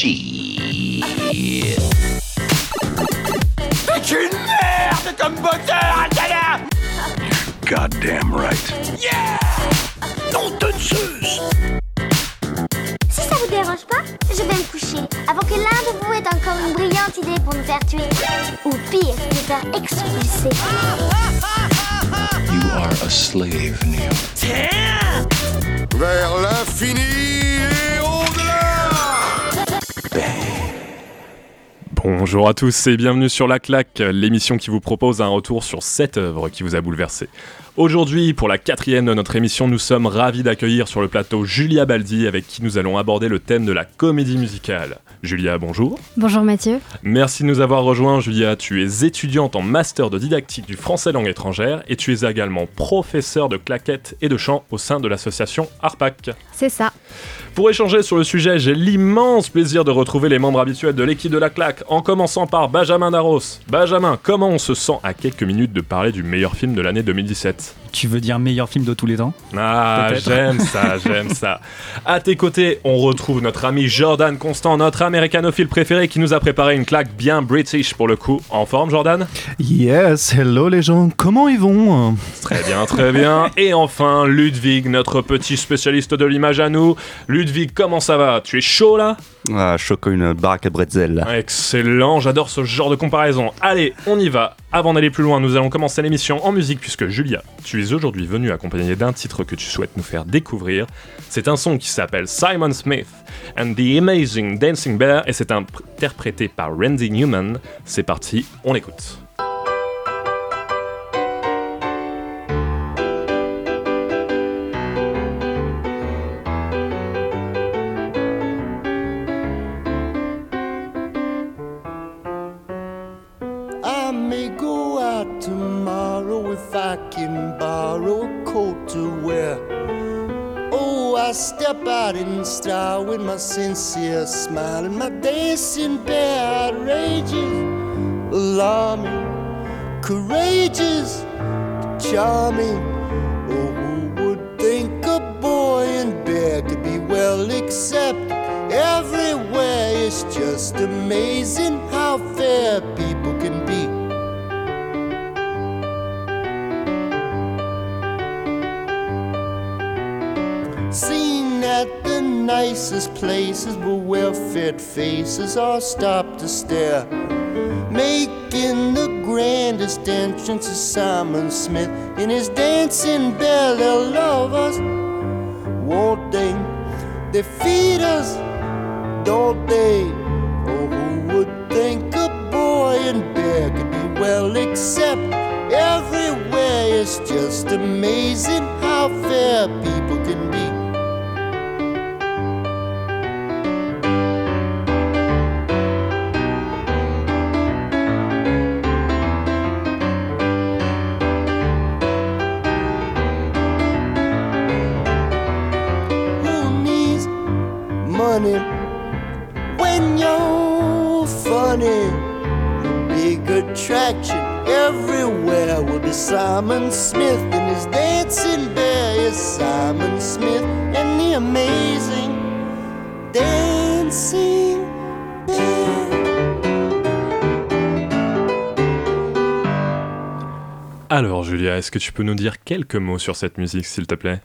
Shit. C'est une merde comme moteur, Atala Goddamn right. Yeah Non de Zeus Si ça vous dérange pas, je vais me coucher avant que l'un de vous ait encore une brillante idée pour nous faire tuer. Ou pire, nous faire expulser. You are a slave, Neo. Tiens Vers l'infini Bonjour à tous et bienvenue sur La Claque, l'émission qui vous propose un retour sur cette œuvre qui vous a bouleversé. Aujourd'hui, pour la quatrième de notre émission, nous sommes ravis d'accueillir sur le plateau Julia Baldi avec qui nous allons aborder le thème de la comédie musicale. Julia, bonjour. Bonjour Mathieu. Merci de nous avoir rejoints, Julia. Tu es étudiante en master de didactique du français langue étrangère et tu es également professeur de claquettes et de chant au sein de l'association ARPAC. C'est ça. Pour échanger sur le sujet, j'ai l'immense plaisir de retrouver les membres habituels de l'équipe de la claque, en commençant par Benjamin Darros. Benjamin, comment on se sent à quelques minutes de parler du meilleur film de l'année 2017 it. Tu veux dire meilleur film de tous les temps Ah, j'aime ça, j'aime ça. À tes côtés, on retrouve notre ami Jordan Constant, notre américanophile préféré qui nous a préparé une claque bien british pour le coup. En forme, Jordan Yes, hello les gens, comment ils vont Très bien, très bien. Et enfin, Ludwig, notre petit spécialiste de l'image à nous. Ludwig, comment ça va Tu es chaud là Ah, choco une baraque à bretzel. Excellent, j'adore ce genre de comparaison. Allez, on y va. Avant d'aller plus loin, nous allons commencer l'émission en musique puisque Julia, tu es aujourd'hui venue accompagnée d'un titre que tu souhaites nous faire découvrir. C'est un son qui s'appelle Simon Smith and the Amazing Dancing Bear et c'est interprété par Randy Newman. C'est parti, on l'écoute. I step out in style with my sincere smile and my dancing bear outrageous, alarming, courageous, charming. Oh, who would think a boy and bear could be well accepted everywhere? It's just amazing how fair people can be. At the nicest places where well-fed faces all stop to stare. Making the grandest entrance is Simon Smith in his dancing bear. They'll love us, won't they? They feed us, don't they? Oh, who would think a boy in bear could be well except everywhere? It's just amazing how fair people can Simon Smith and his dancing bear is Simon Smith and the amazing dancing bear. Alors Julia, est-ce que tu peux nous dire quelques mots sur cette musique s'il te plaît?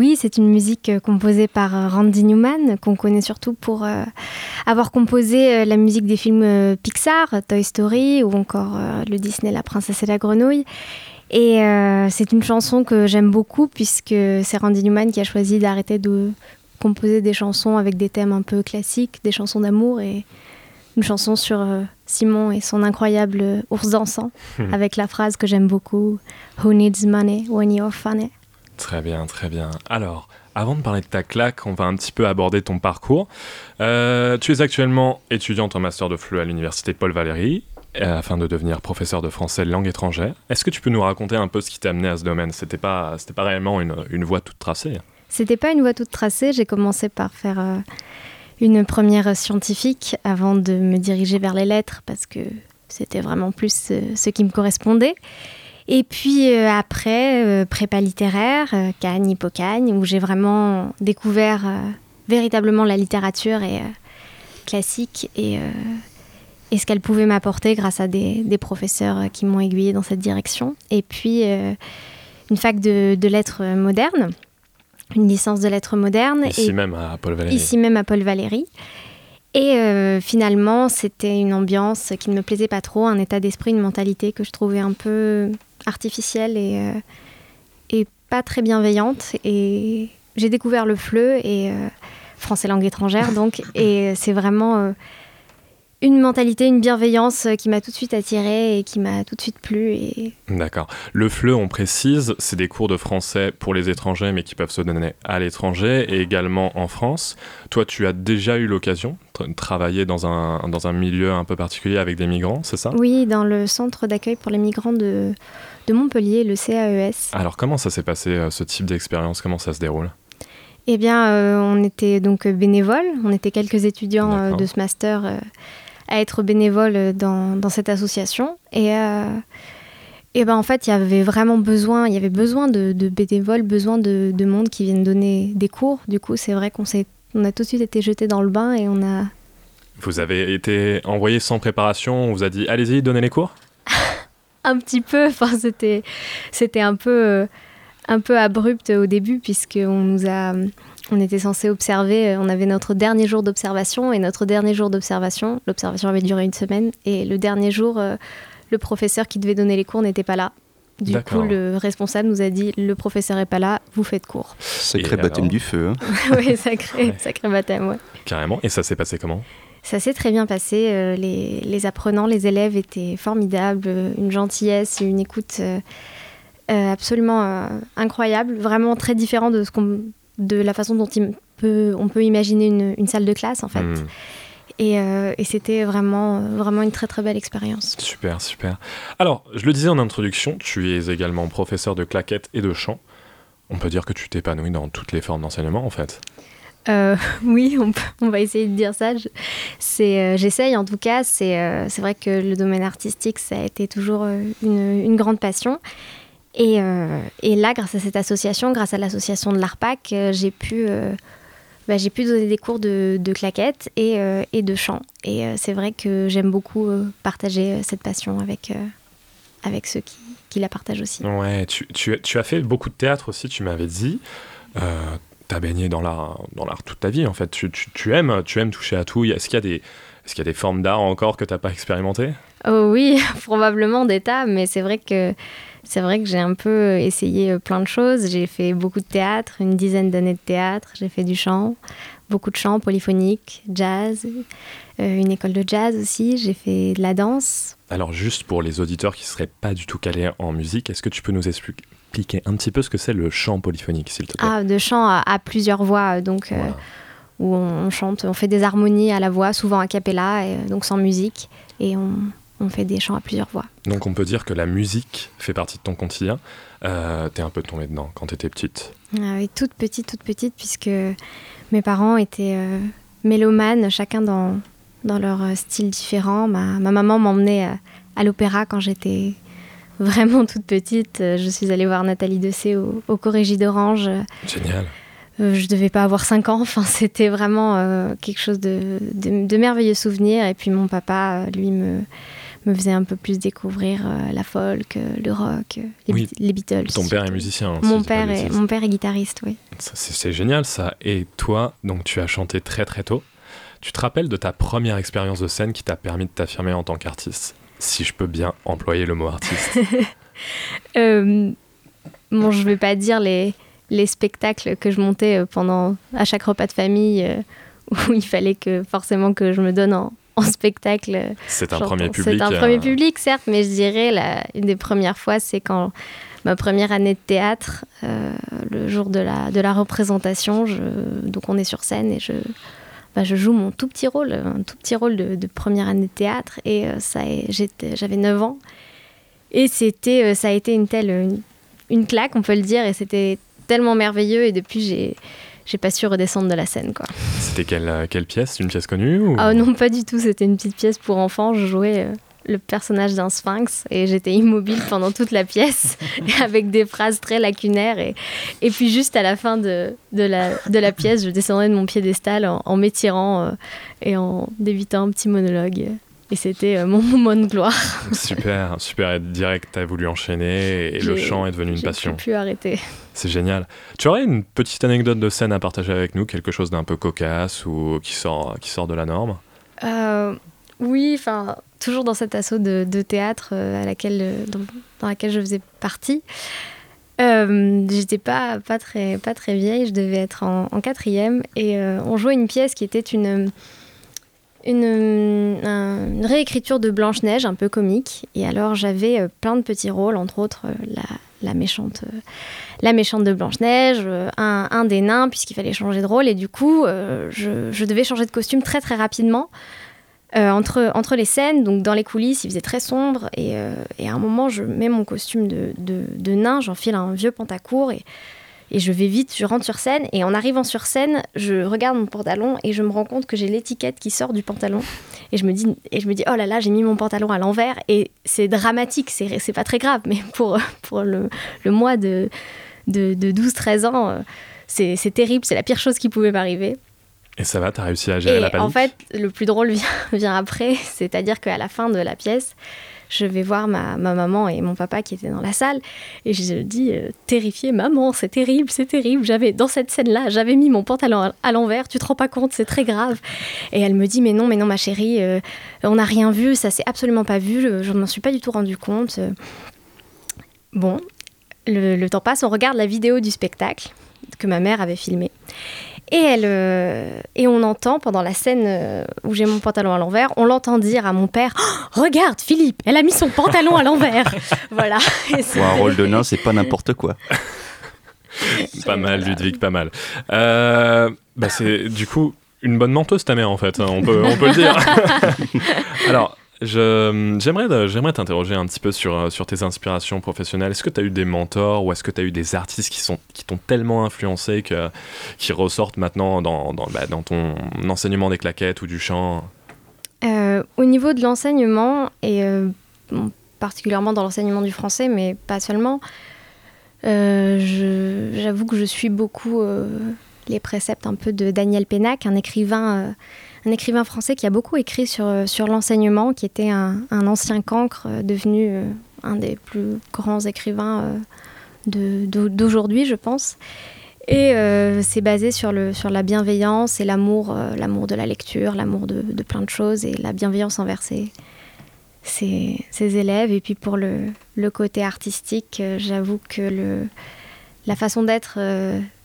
Oui, c'est une musique euh, composée par euh, Randy Newman, qu'on connaît surtout pour euh, avoir composé la musique des films Pixar, Toy Story ou encore euh, le Disney La Princesse et la Grenouille. Et euh, c'est une chanson que j'aime beaucoup puisque c'est Randy Newman qui a choisi d'arrêter de composer des chansons avec des thèmes un peu classiques, des chansons d'amour et une chanson sur Simon et son incroyable ours dansant avec la phrase que j'aime beaucoup Who needs money when you're funny? Très bien, très bien. Alors, avant de parler de ta claque, on va un petit peu aborder ton parcours. Euh, tu es actuellement étudiante en master de FLE à l'université Paul Valéry, euh, afin de devenir professeur de français langue étrangère. Est-ce que tu peux nous raconter un peu ce qui t'a amené à ce domaine? C'était pas, c'était pas réellement une, une voie toute tracée. C'était pas une voie toute tracée. J'ai commencé par faire euh, une première scientifique avant de me diriger vers les lettres parce que c'était vraiment plus ce qui me correspondait. Et puis euh, après, euh, prépa littéraire, euh, Cagne, Hippocagne, où j'ai vraiment découvert véritablement la littérature et classique et, et ce qu'elle pouvait m'apporter grâce à des, des professeurs qui m'ont aiguillée dans cette direction. Et puis une fac de, de lettres modernes, une licence de lettres modernes. Ici et même à Paul Valéry. ici même à Paul Valéry. Et euh, finalement, c'était une ambiance qui ne me plaisait pas trop, un état d'esprit, une mentalité que je trouvais un peu artificielle et, euh, et pas très bienveillante. Et j'ai découvert le FLE et euh, français langue étrangère, donc, et c'est vraiment euh, une mentalité, une bienveillance qui m'a tout de suite attirée et qui m'a tout de suite plu. Et D'accord. Le FLE, on précise, c'est des cours de français pour les étrangers, mais qui peuvent se donner à l'étranger et également en France. Toi, tu as déjà eu l'occasion de travailler dans un, dans un milieu un peu particulier avec des migrants, c'est ça? Oui, dans le centre d'accueil pour les migrants de, de Montpellier, le CAES. Alors, comment ça s'est passé, euh, ce type d'expérience? Comment ça se déroule? Eh bien, euh, on était donc bénévoles. On était quelques étudiants euh, de ce master euh, à être bénévoles dans, dans cette association. Et, euh, et ben, en fait, il y avait vraiment besoin, il y avait besoin de, de bénévoles, besoin de, de monde qui viennent donner des cours. Du coup, c'est vrai qu'on s'est, on a tout de suite été jetés dans le bain et on a. Vous avez été envoyé sans préparation, on vous a dit allez-y, donnez les cours un petit peu, enfin c'était c'était un peu euh, un peu abrupt au début puisque on nous a on était censé observer, euh, on avait notre dernier jour d'observation et notre dernier jour d'observation, l'observation avait duré une semaine et le dernier jour euh, le professeur qui devait donner les cours n'était pas là. Du coup, le responsable nous a dit le professeur est pas là, vous faites cours. Sacré Et baptême alors du feu. hein. oui, sacré, Ouais. sacré baptême, ouais. Carrément. Et ça s'est passé comment? Ça s'est très bien passé. euh, les, les apprenants, les élèves étaient formidables. Une gentillesse, une écoute euh, absolument euh, incroyable. Vraiment très différent de, ce qu'on- de la façon dont il peut, on peut imaginer une, une salle de classe, en fait. Hmm, Et, euh, et c'était vraiment, vraiment une très très belle expérience. Super, super. Alors, je le disais en introduction, tu es également professeur de claquettes et de chant. On peut dire que tu t'épanouis dans toutes les formes d'enseignement, en fait. Euh, oui, on, peut- on va essayer de dire ça. Je- euh, j'essaye en tout cas. C'est, euh, vrai que le domaine artistique, ça a été toujours une, une grande passion. Et, euh, et là, grâce à cette association, grâce à l'association de l'ARPAC, euh, j'ai pu, euh, bah, j'ai pu donner des cours de, de claquettes et, et de chant. Et c'est vrai que j'aime beaucoup partager cette passion avec, avec ceux qui, qui la partagent aussi. Ouais, tu, tu, tu as fait beaucoup de théâtre aussi, tu m'avais dit. Tu as baigné dans l'art, dans l'art toute ta vie, en fait. Tu, tu, tu aimes, tu aimes toucher à tout. Est-ce qu'il y a des, est-ce qu'il y a des formes d'art encore que tu n'as pas expérimentées? Oh oui, probablement des tas, mais c'est vrai que c'est vrai que j'ai un peu essayé euh, plein de choses. J'ai fait beaucoup de théâtre, une dizaine d'années de théâtre. J'ai fait du chant, beaucoup de chant polyphonique, jazz, euh, une école de jazz aussi. J'ai fait de la danse. Alors, juste pour les auditeurs qui ne seraient pas du tout calés en musique, est-ce que tu peux nous expliquer un petit peu ce que c'est le chant polyphonique, s'il te plaît? Ah, de chant à, à plusieurs voix, euh, donc euh, où on, on chante, on fait des harmonies à la voix, souvent a cappella, et, euh, donc sans musique, et on, on fait des chants à plusieurs voix. Donc, on peut dire que la musique fait partie de ton quotidien. Euh, T'es un peu tombée dedans quand t'étais petite. Ah oui, toute petite, toute petite, puisque mes parents étaient euh, mélomanes, chacun dans, dans leur euh, style différent. Ma, ma maman m'emmenait à, à l'opéra quand j'étais vraiment toute petite. Euh, Je suis allée voir Nathalie Dessay au, au Corrégie d'Orange. Génial. Euh, je devais pas avoir 5 ans. Enfin, c'était vraiment euh, quelque chose de, de, de merveilleux souvenirs. Et puis mon papa, euh, lui, me, me faisait un peu plus découvrir euh, la folk, euh, le rock, euh, les, Oui, Beat- les Beatles. Ton père est musicien. si Mon père, est, mon père est guitariste, oui. C'est génial ça. Et toi, donc tu as chanté très très tôt. Tu te rappelles de ta première expérience de scène qui t'a permis de t'affirmer en tant qu'artiste Si je peux bien employer le mot artiste? Euh, bon, je vais pas dire les, les spectacles que je montais pendant à chaque repas de famille où il fallait que forcément que je me donne en, en spectacle. C'est un premier public. C'est un euh, premier public, certes, mais je dirais la, une des premières fois, c'est quand ma première année de théâtre, euh, le jour de la, de la représentation, je, donc on est sur scène et je, bah, je joue mon tout petit rôle, un tout petit rôle de, de première année de théâtre et euh, ça, j'avais 9 ans. Et c'était, ça a été une telle une, une claque, on peut le dire, et c'était tellement merveilleux. Et depuis, j'ai, j'ai pas su redescendre de la scène, quoi. C'était quelle, euh, quelle pièce? Une pièce connue ou... Ah non, pas du tout. C'était une petite pièce pour enfants. Je jouais, euh, le personnage d'un sphinx et j'étais immobile pendant toute la pièce avec des phrases très lacunaires et, et puis juste à la fin de, de, la, de la pièce je descendais de mon piédestal en, en m'étirant euh, et en débitant un petit monologue et c'était euh, mon moment de gloire. Super, super. Et direct, t'as voulu enchaîner et le J'ai- chant est devenu une J'ai passion. plus pu arrêter. C'est génial. Tu aurais une petite anecdote de scène à partager avec nous, quelque chose d'un peu cocasse ou qui sort, qui sort de la norme? Euh, oui, enfin, toujours dans cet assaut de, de théâtre euh, à laquelle, dans, dans laquelle je faisais partie. Euh, J'étais pas, pas, très, pas très vieille, je devais être en, en quatrième, et euh, on jouait une pièce qui était une, une, un- une réécriture de Blanche-Neige, un peu comique. Et alors j'avais euh, plein de petits rôles, entre autres euh, la, méchante, euh, la méchante de Blanche-Neige, un, des nains, puisqu'il fallait changer de rôle. Et du coup, je, devais changer de costume très très rapidement. entre, les scènes, donc dans les coulisses, il faisait très sombre. Et, à un moment, je mets mon costume de, de, de nain, j'enfile un vieux pantacourt et, et je vais vite, je rentre sur scène. Et en arrivant sur scène, je regarde mon pantalon et je me rends compte que j'ai l'étiquette qui sort du pantalon. Et je me dis, et je me dis oh là là, j'ai mis mon pantalon à l'envers. Et c'est dramatique, c'est c'est pas très grave, mais pour, pour le, le mois de, de, de 12-13 ans, euh, c'est c'est terrible, c'est la pire chose qui pouvait m'arriver. Et ça va, t'as réussi à gérer Et la panique? en fait, le plus drôle vient, vient après, c'est-à-dire qu'à la fin de la pièce, je vais voir ma, ma maman et mon papa qui étaient dans la salle. Et je dis euh, terrifiée maman c'est terrible c'est terrible. J'avais dans cette scène là j'avais mis mon pantalon à, l'envers tu te rends pas compte c'est très grave. Et elle me dit mais non mais non ma chérie euh, on n'a rien vu ça s'est absolument pas vu je, je m'en suis pas du tout rendu compte. Euh, bon le temps passe on regarde la vidéo du spectacle que ma mère avait filmé et, elle, euh, et on entend, pendant la scène euh, où j'ai mon pantalon à l'envers, on l'entend dire à mon père Oh, Regarde, Philippe, elle a mis son pantalon à l'envers Voilà. Pour un rôle de nain, c'est pas n'importe quoi. Pas mal, Ludwig, pas mal. Euh, bah c'est du coup une bonne menteuse ta mère en fait, on peut, on peut le dire. Alors, j'aimerais j'aimerais t'interroger un petit peu sur, euh, sur tes inspirations professionnelles. Est-ce que tu as eu des mentors ou est-ce que tu as eu des artistes qui sont qui t'ont tellement influencé que qui ressortent maintenant dans, dans, bah, dans ton enseignement des claquettes ou du chant? Euh, au niveau de l'enseignement, et euh, particulièrement dans l'enseignement du français, mais pas seulement, j'avoue que je suis beaucoup les préceptes un peu de Daniel Pénac, un écrivain, un écrivain français qui a beaucoup écrit sur, euh, sur l'enseignement, qui était un, un ancien cancre euh, devenu euh, un des plus grands écrivains d'aujourd'hui, je pense. Et c'est basé sur, le, sur la bienveillance et l'amour, l'amour de la lecture, l'amour de, de plein de choses et la bienveillance envers ses, ses, élèves. Et puis pour le, le côté artistique, j'avoue que le, la façon d'être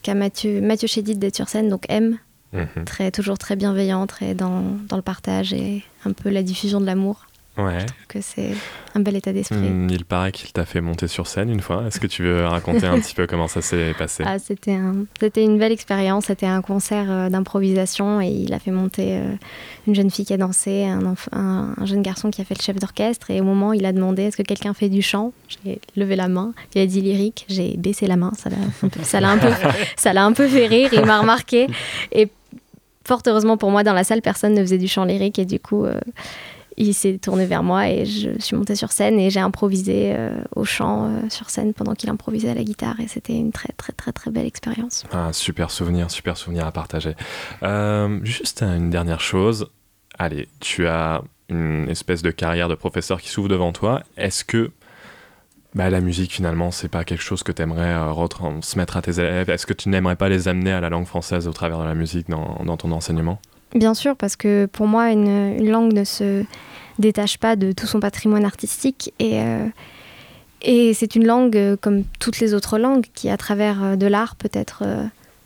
qu'a Mathieu, Mathieu Chédid d'être sur scène, donc M, Mhm. très, toujours très bienveillant, très dans, dans le partage et un peu la diffusion de l'amour, Ouais. que c'est un bel état d'esprit. Hmm, il paraît qu'il t'a fait monter sur scène une fois. Est-ce que tu veux raconter un petit peu comment ça s'est passé? Ah, c'était un- c'était une belle expérience. C'était un concert euh, d'improvisation et il a fait monter euh, une jeune fille qui a dansé, un, enf- un, un jeune garçon qui a fait le chef d'orchestre. Et au moment où il a demandé est-ce que quelqu'un fait du chant, j'ai levé la main. Il a dit lyrique, j'ai baissé la main. Ça l'a un peu- ça l'a un peu, ça l'a un peu fait rire. Il m'a remarqué. Et fort heureusement pour moi, dans la salle, personne ne faisait du chant lyrique et du coup. euh, il s'est tourné vers moi et je suis montée sur scène et j'ai improvisé euh, au chant euh, sur scène pendant qu'il improvisait à la guitare et c'était une très très très très belle expérience. Un super souvenir, super souvenir à partager. Euh, juste une dernière chose. Allez, tu as une espèce de carrière de professeur qui s'ouvre devant toi. Est-ce que bah, la musique, finalement, c'est pas quelque chose que tu aimerais se mettre à tes élèves? Est-ce que tu n'aimerais pas les amener à la langue française au travers de la musique dans ton enseignement? Bien sûr, parce que pour moi, une, langue ne se détache pas de tout son patrimoine artistique et, euh, c'est une langue euh, comme toutes les autres langues qui, à travers euh, de l'art, peut être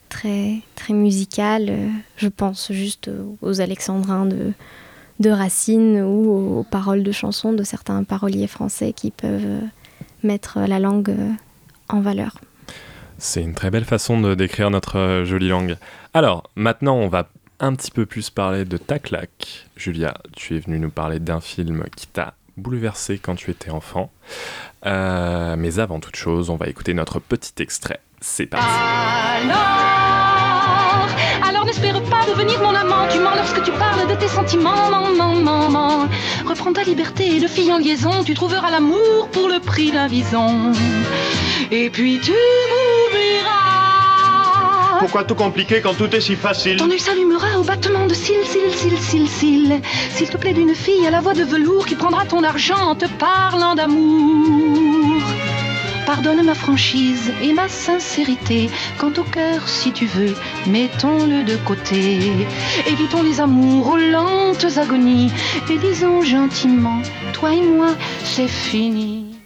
très, très musicale. Je pense juste aux alexandrins de, de Racine ou aux, paroles de chansons de certains paroliers français qui peuvent mettre la langue en valeur. C'est une très belle façon de décrire notre jolie langue. Alors, maintenant, on va un petit peu plus parler de ta claque. Julia, tu es venue nous parler d'un film qui t'a bouleversé quand tu étais enfant. Euh, mais avant toute chose, on va écouter notre petit extrait. C'est parti. Alors, alors n'espère pas devenir mon amant. Tu mens lorsque tu parles de tes sentiments. Non, Reprends ta liberté de fille en liaison. Tu trouveras l'amour pour le prix d'un vison. Et puis tu m'oublieras. Pourquoi tout compliquer quand tout est si facile Ton œil s'allumera au battement de cils, cils, cils, cils, cils. S'il te plaît d'une fille à la voix de velours qui prendra ton argent en te parlant d'amour. Pardonne ma franchise et ma sincérité. Quant au cœur, si tu veux, mettons-le de côté. Évitons les amours aux lentes agonies et disons gentiment, toi et moi, c'est fini.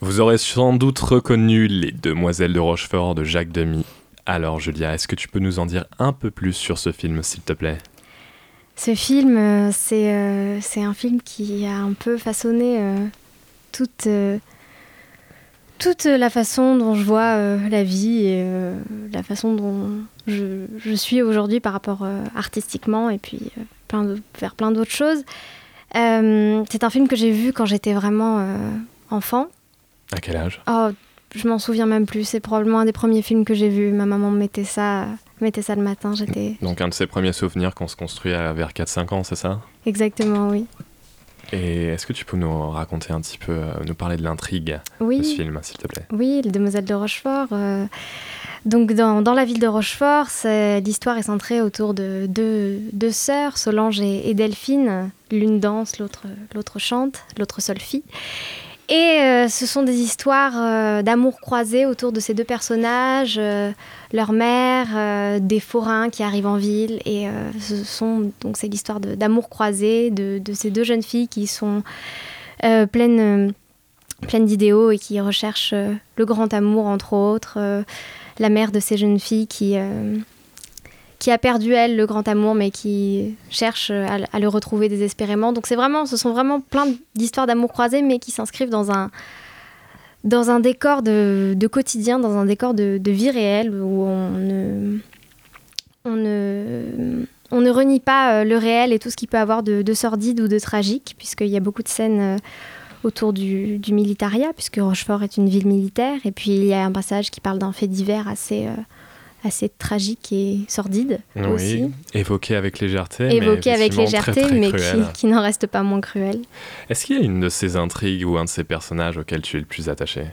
Vous aurez sans doute reconnu les Demoiselles de Rochefort de Jacques Demy. Alors Julia, est-ce que tu peux nous en dire un peu plus sur ce film, s'il te plaît? Ce film, euh, c'est euh, un film qui a un peu façonné euh, toute, euh, toute la façon dont je vois la vie et la façon dont je, je suis aujourd'hui par rapport artistiquement et puis plein de, faire plein d'autres choses. C'est un film que j'ai vu quand j'étais vraiment enfant. À quel âge? Oh, je m'en souviens même plus. C'est probablement un des premiers films que j'ai vu. Ma maman me mettait ça, mettait ça le matin. J'étais Donc un de ses premiers souvenirs qu'on se construit à vers 4-5 ans, c'est ça? Exactement oui. Et est-ce que tu peux nous raconter un petit peu, euh, nous parler de l'intrigue Oui. de ce film, s'il te plaît? Oui, les Demoiselles de Rochefort. euh, Donc, dans, dans la ville de Rochefort, l'histoire est centrée autour de deux, deux sœurs, Solange et, et Delphine. L'une danse, l'autre l'autre chante, l'autre seule fille. Et euh, ce sont des histoires euh, d'amour croisé autour de ces deux personnages, euh, leur mère, des forains qui arrivent en ville. Et ce sont donc c'est l'histoire d'amour croisé de, de ces deux jeunes filles qui sont pleines, pleines d'idéaux et qui recherchent le grand amour, entre autres. la mère de ces jeunes filles qui, qui a perdu, elle, le grand amour, mais qui cherche à, à le retrouver désespérément. Donc c'est vraiment, ce sont vraiment plein d'histoires d'amour croisées, mais qui s'inscrivent dans un, dans un décor de, quotidien, dans un décor de, vie réelle, où on ne, on ne, on ne renie pas euh, le réel et tout ce qu'il peut avoir de, de sordide ou de tragique, puisqu'il y a beaucoup de scènes... euh, autour du, du militaria, puisque Rochefort est une ville militaire. Et puis il y a un passage qui parle d'un fait divers assez, euh, assez tragique et sordide aussi. Oui, évoqué avec légèreté. mais Évoqué avec très, légèreté, très mais cruel. qui, qui n'en reste pas moins cruel. Est-ce qu'il y a une de ces intrigues ou un de ces personnages auxquels tu es le plus attaché?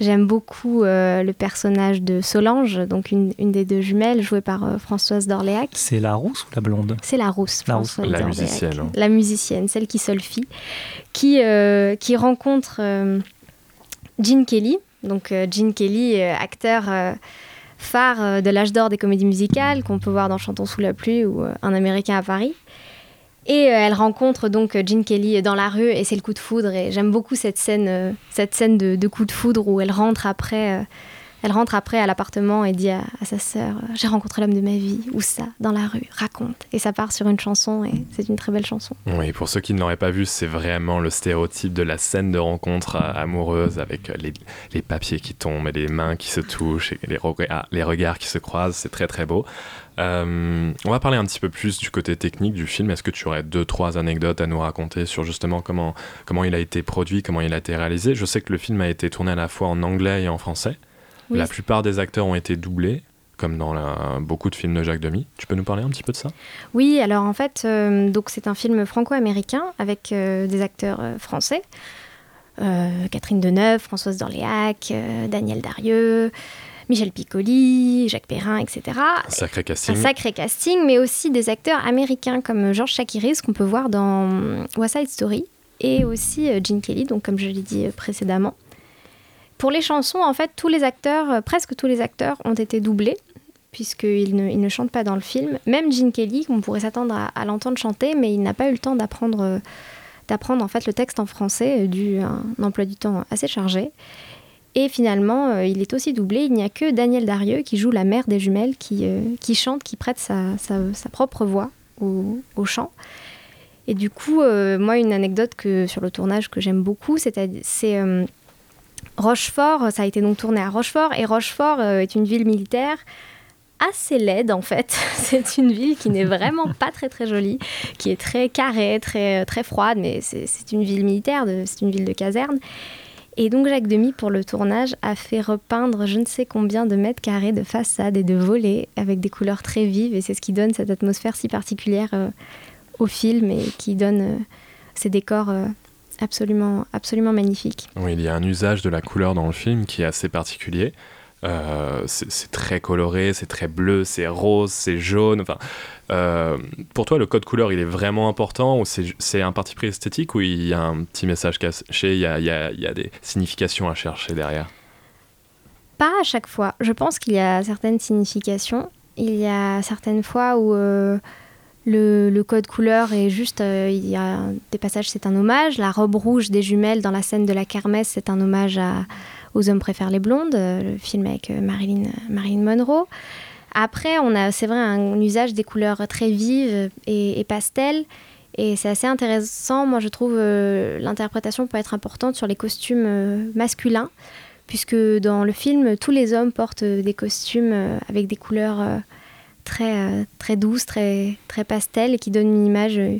J'aime beaucoup euh, le personnage de Solange, donc une, une des deux jumelles, jouée par euh, Françoise d'Orléac. C'est la rousse ou la blonde? C'est la rousse, La rousse. Françoise La musicienne, hein. La musicienne, celle qui solfie, qui, euh, qui rencontre euh, Gene Kelly. Donc euh, Gene Kelly, euh, acteur euh, phare euh, de l'âge d'or des comédies musicales, qu'on peut voir dans Chantons sous la pluie ou euh, Un Américain à Paris. Et euh, elle rencontre donc Gene Kelly dans la rue et c'est le coup de foudre. Et j'aime beaucoup cette scène, de, coup de foudre où elle rentre après, elle rentre après à l'appartement et dit à, sa sœur euh, J'ai rencontré l'homme de ma vie. Où ça? Dans la rue. Raconte. Et ça part sur une chanson et c'est une très belle chanson. Oui, pour ceux qui ne l'auraient pas vu, c'est vraiment le stéréotype de la scène de rencontre euh, amoureuse avec euh, les, papiers qui tombent et les mains qui se touchent et les, ah, regards qui se croisent. C'est très très beau. On va parler un petit peu plus du côté technique du film. Est-ce que tu aurais deux, trois anecdotes à nous raconter sur justement comment, comment il a été produit, comment il a été réalisé? Je sais que le film a été tourné à la fois en anglais et en français. Oui. La plupart des acteurs ont été doublés, comme dans la- beaucoup de films de Jacques Demy. Tu peux nous parler un petit peu de ça? Oui, alors en fait, euh, donc c'est un film franco-américain avec euh, des acteurs euh, français. Catherine Deneuve, Françoise d'Orléac, Daniel Darieux, Michel Piccoli, Jacques Perrin, etc. Un sacré casting. Un sacré casting, mais aussi des acteurs américains comme George Chakiris qu'on peut voir dans West Side Story et aussi Gene Kelly, donc comme je l'ai dit précédemment. Pour les chansons, en fait, tous les acteurs, euh, presque tous les acteurs ont été doublés puisqu'ils ne, ils ne chantent pas dans le film. Même Gene Kelly, qu'on pourrait s'attendre à, l'entendre chanter, mais il n'a pas eu le temps d'apprendre, euh, d'apprendre en fait le texte en français euh, dû à un emploi du temps assez chargé. Et finalement, il est aussi doublé. Il n'y a que Daniel Darieux qui joue la mère des jumelles, qui, chante, qui prête sa, propre voix au, chant. Et du coup, moi, une anecdote que, sur le tournage que j'aime beaucoup, c'est Rochefort. Ça a été donc tourné à Rochefort. Et Rochefort euh, est une ville militaire assez laide en fait. c'est une ville qui n'est vraiment pas très très jolie, qui est très carrée, très, très froide, mais c'est une ville militaire, c'est une ville de caserne. Et donc Jacques Demy, pour le tournage, a fait repeindre je ne sais combien de mètres carrés de façades et de volets avec des couleurs très vives. Et c'est ce qui donne cette atmosphère si particulière euh, au film et qui donne euh, ces décors euh, absolument, absolument magnifiques. Oui, il y a un usage de la couleur dans le film qui est assez particulier. Euh, c'est très coloré, c'est très bleu, c'est rose, c'est jaune. Enfin, euh, pour toi, le code couleur, il est vraiment important ou c'est c'est un parti pris esthétique ou il y a un petit message caché, il y a, il y a- il y a des significations à chercher derrière? Pas à chaque fois. Je pense qu'il y a certaines significations. Il y a certaines fois où euh, le, code couleur est juste. euh, il y a des passages, c'est un hommage. La robe rouge des jumelles dans la scène de la kermesse, c'est un hommage aux hommes préfèrent les blondes, euh, le film avec euh, Marilyn, Monroe. Après, on a, c'est vrai, un usage des couleurs très vives et, et. Et c'est assez intéressant. Moi, je trouve l'interprétation peut être importante sur les costumes masculins puisque dans le film, tous les hommes portent des costumes avec des couleurs très, euh, très douces, très, très pastel, et qui donnent une image, euh,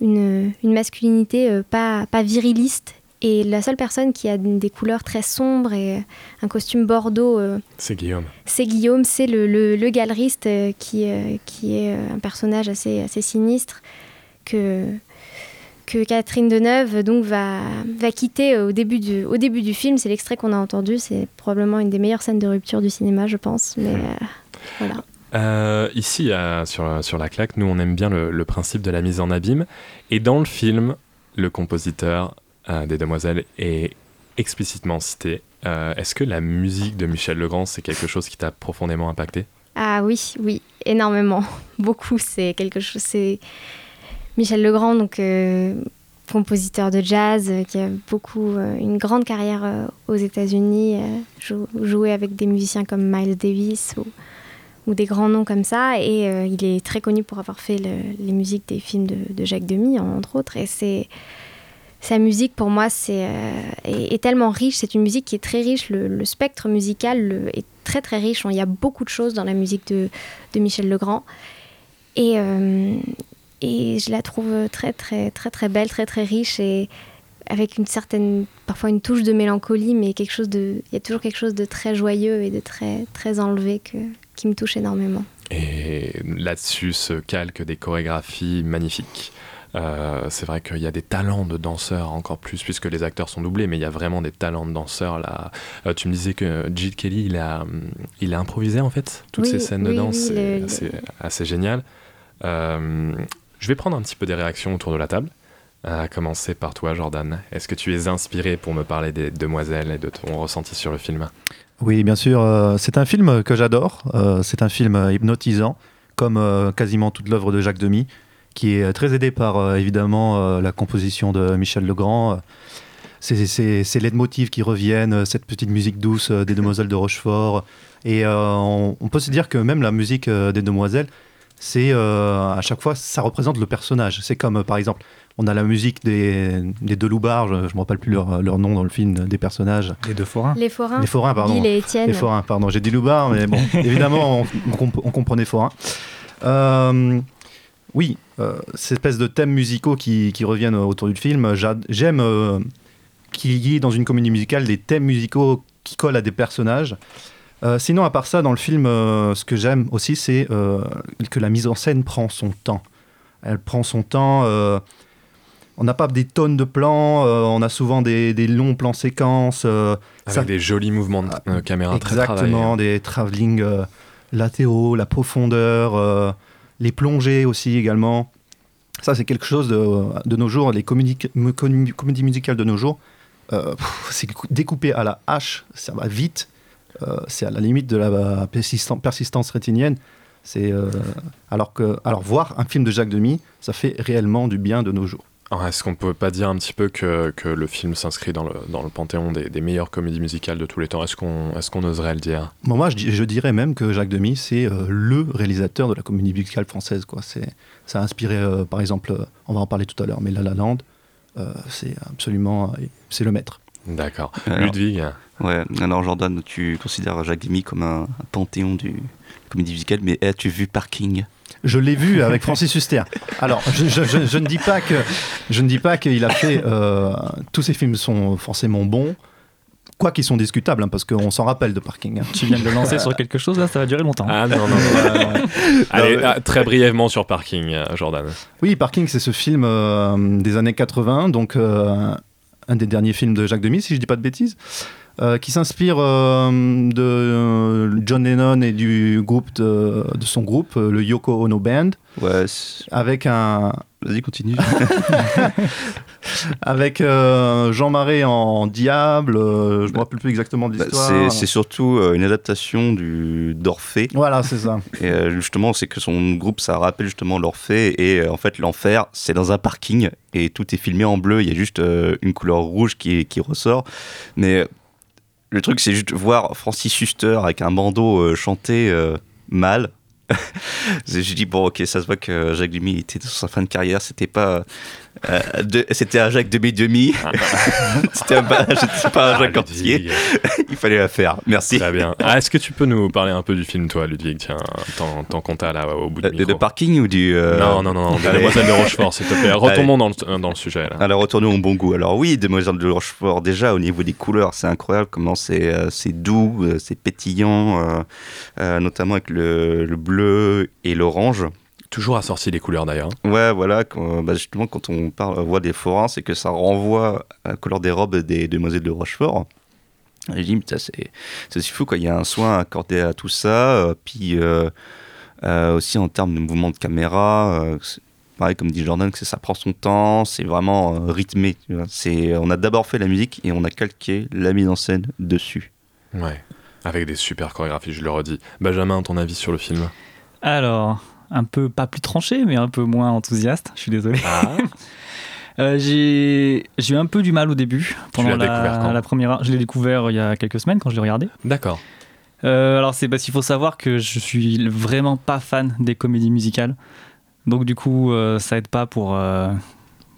une, une masculinité euh, pas, pas viriliste. Et la seule personne qui a des couleurs très sombres et un costume bordeaux, C'est Guillaume. c'est Guillaume, c'est le, le- le galeriste qui, qui est un personnage assez, assez sinistre que, que Catherine Deneuve donc, va, va quitter au début du, au début du film. C'est l'extrait qu'on a entendu. C'est probablement une des meilleures scènes de rupture du cinéma, je pense. Mais euh, voilà. Euh, ici, à- sur, la claque, nous, on aime bien le, principe de la mise en abîme. Et dans le film, le compositeur euh, des Demoiselles est explicitement cité. Euh, Est-ce que la musique de Michel Legrand, c'est quelque chose qui t'a profondément impacté? Ah oui, oui, énormément. Beaucoup. C'est quelque chose. C'est Michel Legrand, donc euh, compositeur de jazz, euh, qui a beaucoup, euh, une grande carrière euh, aux États-Unis, euh, jou- joué avec des musiciens comme Miles Davis ou, ou des grands noms comme ça. Et euh, il est très connu pour avoir fait le- les musiques des films de, Jacques Demy, entre autres. Et c'est sa musique, pour moi, c'est, euh, est, tellement riche. C'est une musique qui est très riche. Le, spectre musical est très, très riche. Il y a beaucoup de choses dans la musique de, de Michel Legrand. Et, euh, et je la trouve très, très, très, très belle, très, très riche. Et avec une certaine, parfois une touche de mélancolie, mais quelque chose de, il y a toujours quelque chose de très joyeux et de très, très enlevé que, qui me touche énormément. Et là-dessus se calquent des chorégraphies magnifiques. Euh, c'est vrai qu'il y a des talents de danseurs encore plus, puisque les acteurs sont doublés, mais il y a vraiment des talents de danseurs là. Euh, tu me disais que Jill Kelly, il a, il a improvisé en fait toutes Oui, ces scènes de danse, oui, c'est le- assez, assez génial. Euh, je vais prendre un petit peu des réactions autour de la table. À commencer par toi, Jordan. Est-ce que tu es inspiré pour me parler des demoiselles et de ton ressenti sur le film? Oui, bien sûr. euh, c'est un film que j'adore. euh, c'est un film euh, hypnotisant, comme quasiment toute l'œuvre de Jacques Demy, qui est très aidé par évidemment la composition de Michel Legrand. euh, ces, ces, qui reviennent, cette petite musique douce des Demoiselles de Rochefort. Et on, peut se dire que même la musique des Demoiselles, c'est euh, à chaque fois, ça représente le personnage. C'est comme euh, par exemple, on a la musique des, des deux loupards, je ne me rappelle plus leur, leur nom dans le film, des personnages. Les deux forains. Les forains. Les forains, pardon. Guy et Étienne. Les forains, pardon. J'ai dit Loubar, mais bon, évidemment, on, on comp- on comprenait forain. Euh, oui, euh, cette espèce de thèmes musicaux qui, qui reviennent autour du film, j'a- j'aime euh, qu'il y ait dans une comédie musicale des thèmes musicaux qui collent à des personnages. Euh, sinon, à part ça, dans le film, euh, ce que j'aime aussi, c'est euh, que la mise en scène prend son temps. Elle prend son temps. on n'a pas des tonnes de plans, on a souvent des, des longs plans séquences. Avec ça- des jolis mouvements de euh, caméra très travaillés. Exactement, des travelling latéraux, la profondeur, les plongées aussi également. Ça, c'est quelque chose de, de nos jours, les comédies, mu- com- comédies musicales de nos jours, c'est cou- découpé à la hache, ça va vite, c'est à la limite de la persistan- persistance rétinienne. C'est euh, alors que alors voir un film de Jacques Demy, ça fait réellement du bien de nos jours. Est-ce qu'on peut pas dire un petit peu que, que le film s'inscrit dans le, dans le panthéon des, des meilleures comédies musicales de tous les temps? Est-ce qu'on est qu'on oserait le dire? Bon, moi, je, di- je dirais même que Jacques Demy, c'est euh, le réalisateur de la comédie musicale française. Quoi. Ça a inspiré, euh, par exemple, euh, on va en parler tout à l'heure, mais La La Land, euh, c'est absolument, euh, c'est le maître. D'accord. Ludwig Ouais, alors Jordan, tu considères Jacques Demy comme un, un panthéon du comédie musicale, mais as-tu vu Parking? Je l'ai vu avec Francis Huster. Alors, je, je- je- je ne dis pas que je ne dis pas qu'il a fait euh, tous ses films sont forcément bons. quoi qu'ils sont discutables, hein, parce qu'on s'en rappelle de Parking. hein. Tu viens de lancer sur quelque chose là, ça va durer longtemps. Ah non, non, non. Allez, ah, très brièvement sur Parking, euh, Jordan. Oui, Parking, c'est ce film euh, des années 80, donc euh, un des derniers films de Jacques Demy, si je dis pas de bêtises, euh, qui s'inspire euh, de euh, John Lennon et du groupe de, de son groupe, le Yoko Ono Band, Ouais, avec un vas-y, continue. avec euh, Jean Marais en diable. je me rappelle plus exactement de Bah, l'histoire. c'est c'est surtout une adaptation du d'Orphée. Voilà, c'est ça. Et justement, c'est que son groupe, ça rappelle justement l'Orphée. Et en fait, l'enfer, c'est dans un parking. Et tout est filmé en bleu. Il y a juste une couleur rouge qui, qui ressort. Mais le truc, c'est juste voir Francis Huster avec un bandeau euh, chanter euh, mal. je dis, bon, ok, ça se voit que Jacques Demy était dans sa fin de carrière. C'était pas. Euh, de- c'était un Jacques demi-demi. c'était un pas, c'était pas un Ah, Jacques entier. Ludwig. Il fallait la faire. Merci. Très bien. Ah, Est-ce que tu peux nous parler un peu du film, toi, Ludwig? Tiens, tant, tant qu'on t'a là au bout du Euh, De, de parking ou du. euh, Non, non, non, de Allez. Demoiselle de Rochefort, s'il te plaît. Retombons dans le, dans le sujet, là. Alors retournons au bon goût. Alors oui, Demoiselle de Rochefort, déjà au niveau des couleurs, c'est incroyable comment c'est euh, doux, c'est pétillant, notamment avec le, le bleu et l'orange. Toujours assorti les couleurs, d'ailleurs. Ouais, voilà, quand- bah, justement quand on parle, voit des forains, c'est que ça renvoie à la couleur des robes des Demoiselles de Rochefort. Et je dis, putain, c'est c'est si fou, quoi. Il y a un soin accordé à tout ça. euh, puis euh, euh, aussi en termes de mouvement de caméra, euh, pareil, comme dit Jordan, que ça prend son temps, c'est vraiment euh, rythmé. tu vois. C'est, on a d'abord fait la musique et on a calqué la mise en scène dessus. Ouais. Avec des super chorégraphies, je le redis. Benjamin, ton avis sur le film? Alors, un peu pas plus tranché, mais un peu moins enthousiaste. Je suis désolé. Ah, Euh, j'ai eu un peu du mal au début. Pendant découvert quand la, la première. Je l'ai découvert il y a quelques semaines quand je l'ai regardé. d'accord. Euh, alors c'est parce qu'il faut savoir que je suis vraiment pas fan des comédies musicales. Donc du coup, euh, ça aide pas pour,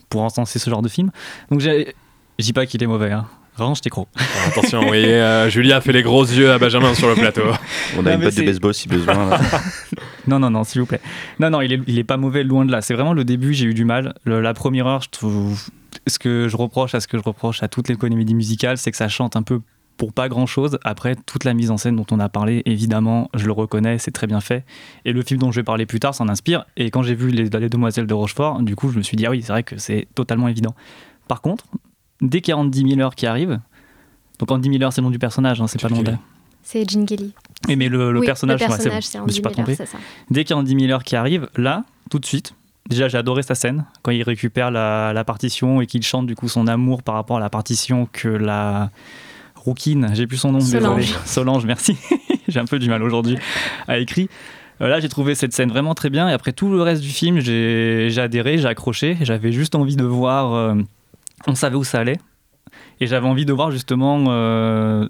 pour encenser ce genre de film. Donc j'ai- je dis pas qu'il est mauvais. Hein. Range tes crocs. Alors, attention, vous voyez, euh, Julia fait les gros yeux à Benjamin sur le plateau. On a Non, une botte de baseball si besoin. là. Non, non, non, s'il vous plaît. Non, non, il est, il est pas mauvais, loin de là. C'est vraiment le début, j'ai eu du mal. Le- la première heure, je trouve. Ce que je reproche à ce que je reproche à toutes les comédies musicales, c'est que ça chante un peu pour pas grand chose. Après, toute la mise en scène dont on a parlé, évidemment, je le reconnais, c'est très bien fait. Et le film dont je vais parler plus tard s'en inspire. Et quand j'ai vu les, les Demoiselles de Rochefort, du coup, je me suis dit, ah oui, c'est vrai que c'est totalement évident. Par contre, dès qu'il y a Andy Miller qui arrive, donc Andy Miller, c'est le nom du personnage, hein, c'est pas le nom de. C'est Gene Kelly. Et mais le, le Oui, personnage, le ouais, c'est personnage, bon, c'est je suis pas Miller, ça. Dès qu'il y a Andy Miller qui arrive, là, tout de suite, déjà j'ai adoré sa scène, quand il récupère la, la partition et qu'il chante du coup son amour par rapport à la partition que la rouquine, j'ai plus son nom, Solange. désolé. Solange, merci, j'ai un peu du mal aujourd'hui, a écrit. Euh, Là, j'ai trouvé cette scène vraiment très bien. Et après tout le reste du film, j'ai j'ai adhéré, j'ai accroché. J'avais juste envie de voir. euh, on savait où ça allait. Et j'avais envie de voir justement euh,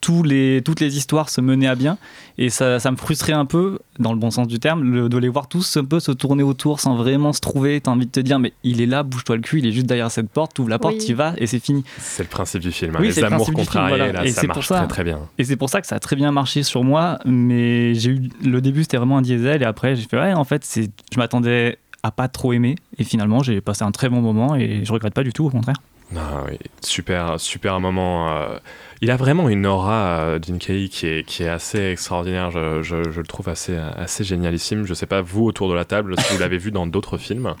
tous les, toutes les histoires se mener à bien. Et ça, ça me frustrait un peu, dans le bon sens du terme, le- de les voir tous un peu se tourner autour sans vraiment se trouver. T'as envie de te dire, mais il est là, bouge-toi le cul, il est juste derrière cette porte, tu ouvres la porte, Oui. tu y vas et c'est fini. C'est le principe du film. hein, Oui, les le amours principe du film, contrariés, voilà. là, Et ça c'est pour marche ça. très très bien. Et c'est pour ça que ça a très bien marché sur moi, mais j'ai eu le début c'était vraiment un diesel et après j'ai fait ouais en fait je m'attendais pas trop aimer et finalement j'ai passé un très bon moment et je regrette pas du tout au contraire. Ah super, super moment. euh, il a vraiment une aura, euh, Kelly, qui est, qui est assez extraordinaire. Je, je- je le trouve assez, assez génialissime. Je sais pas, vous, autour de la table, si vous l'avez vu dans d'autres films.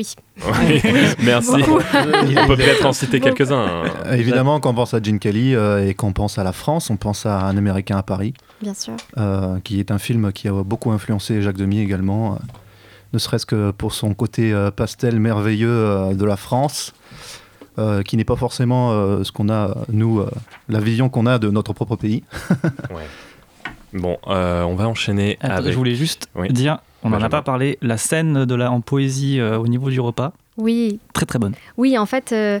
Oui. Oui, merci. On peut peut-être en citer quelques-uns. hein. Euh, Évidemment, quand on pense à Gene Kelly euh, et qu'on pense à la France, on pense à Un Américain à Paris, Bien sûr. euh, qui est un film qui a beaucoup influencé Jacques Demy également, euh, ne serait-ce que pour son côté euh, pastel merveilleux euh, de la France, euh, qui n'est pas forcément euh, ce qu'on a, nous, euh, la vision qu'on a de notre propre pays. Ouais. Bon, euh, on va enchaîner Attends, avec. Je voulais juste Oui. dire, on n'en a pas parlé, la scène de la en poésie euh, au niveau du repas, Oui, très très bonne. Oui, en fait, euh,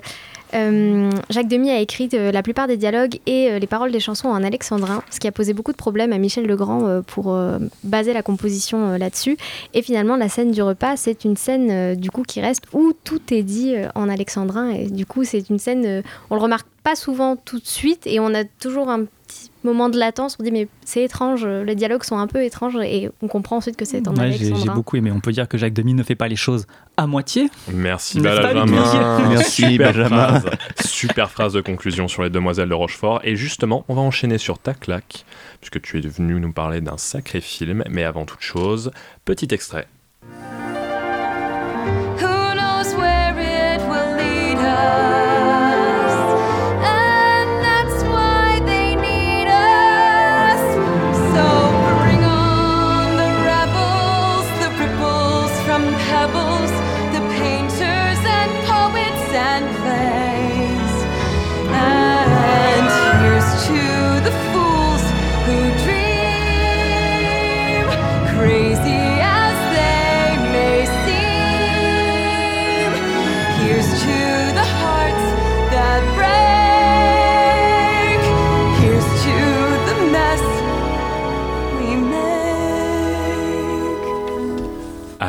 euh, Jacques Demy a écrit euh, la plupart des dialogues et euh, les paroles des chansons en alexandrin, ce qui a posé beaucoup de problèmes à Michel Legrand euh, pour euh, baser la composition euh, là-dessus. Et finalement, la scène du repas, c'est une scène euh, du coup qui reste où tout est dit euh, en alexandrin. Et du coup, c'est une scène, euh, on le remarque pas souvent tout de suite et on a toujours un moment de latence, on dit mais c'est étrange, les dialogues sont un peu étranges et on comprend ensuite que c'est en Ouais, j'ai Alexandrin. j'ai beaucoup aimé. On peut dire que Jacques Demy ne fait pas les choses à moitié. Merci Benjamin. Ludwig Merci, Super Benjamin. phrase. Super phrase de conclusion sur les demoiselles de Rochefort. Et justement, on va enchaîner sur ta claque, puisque tu es venu nous parler d'un sacré film. Mais avant toute chose, petit extrait.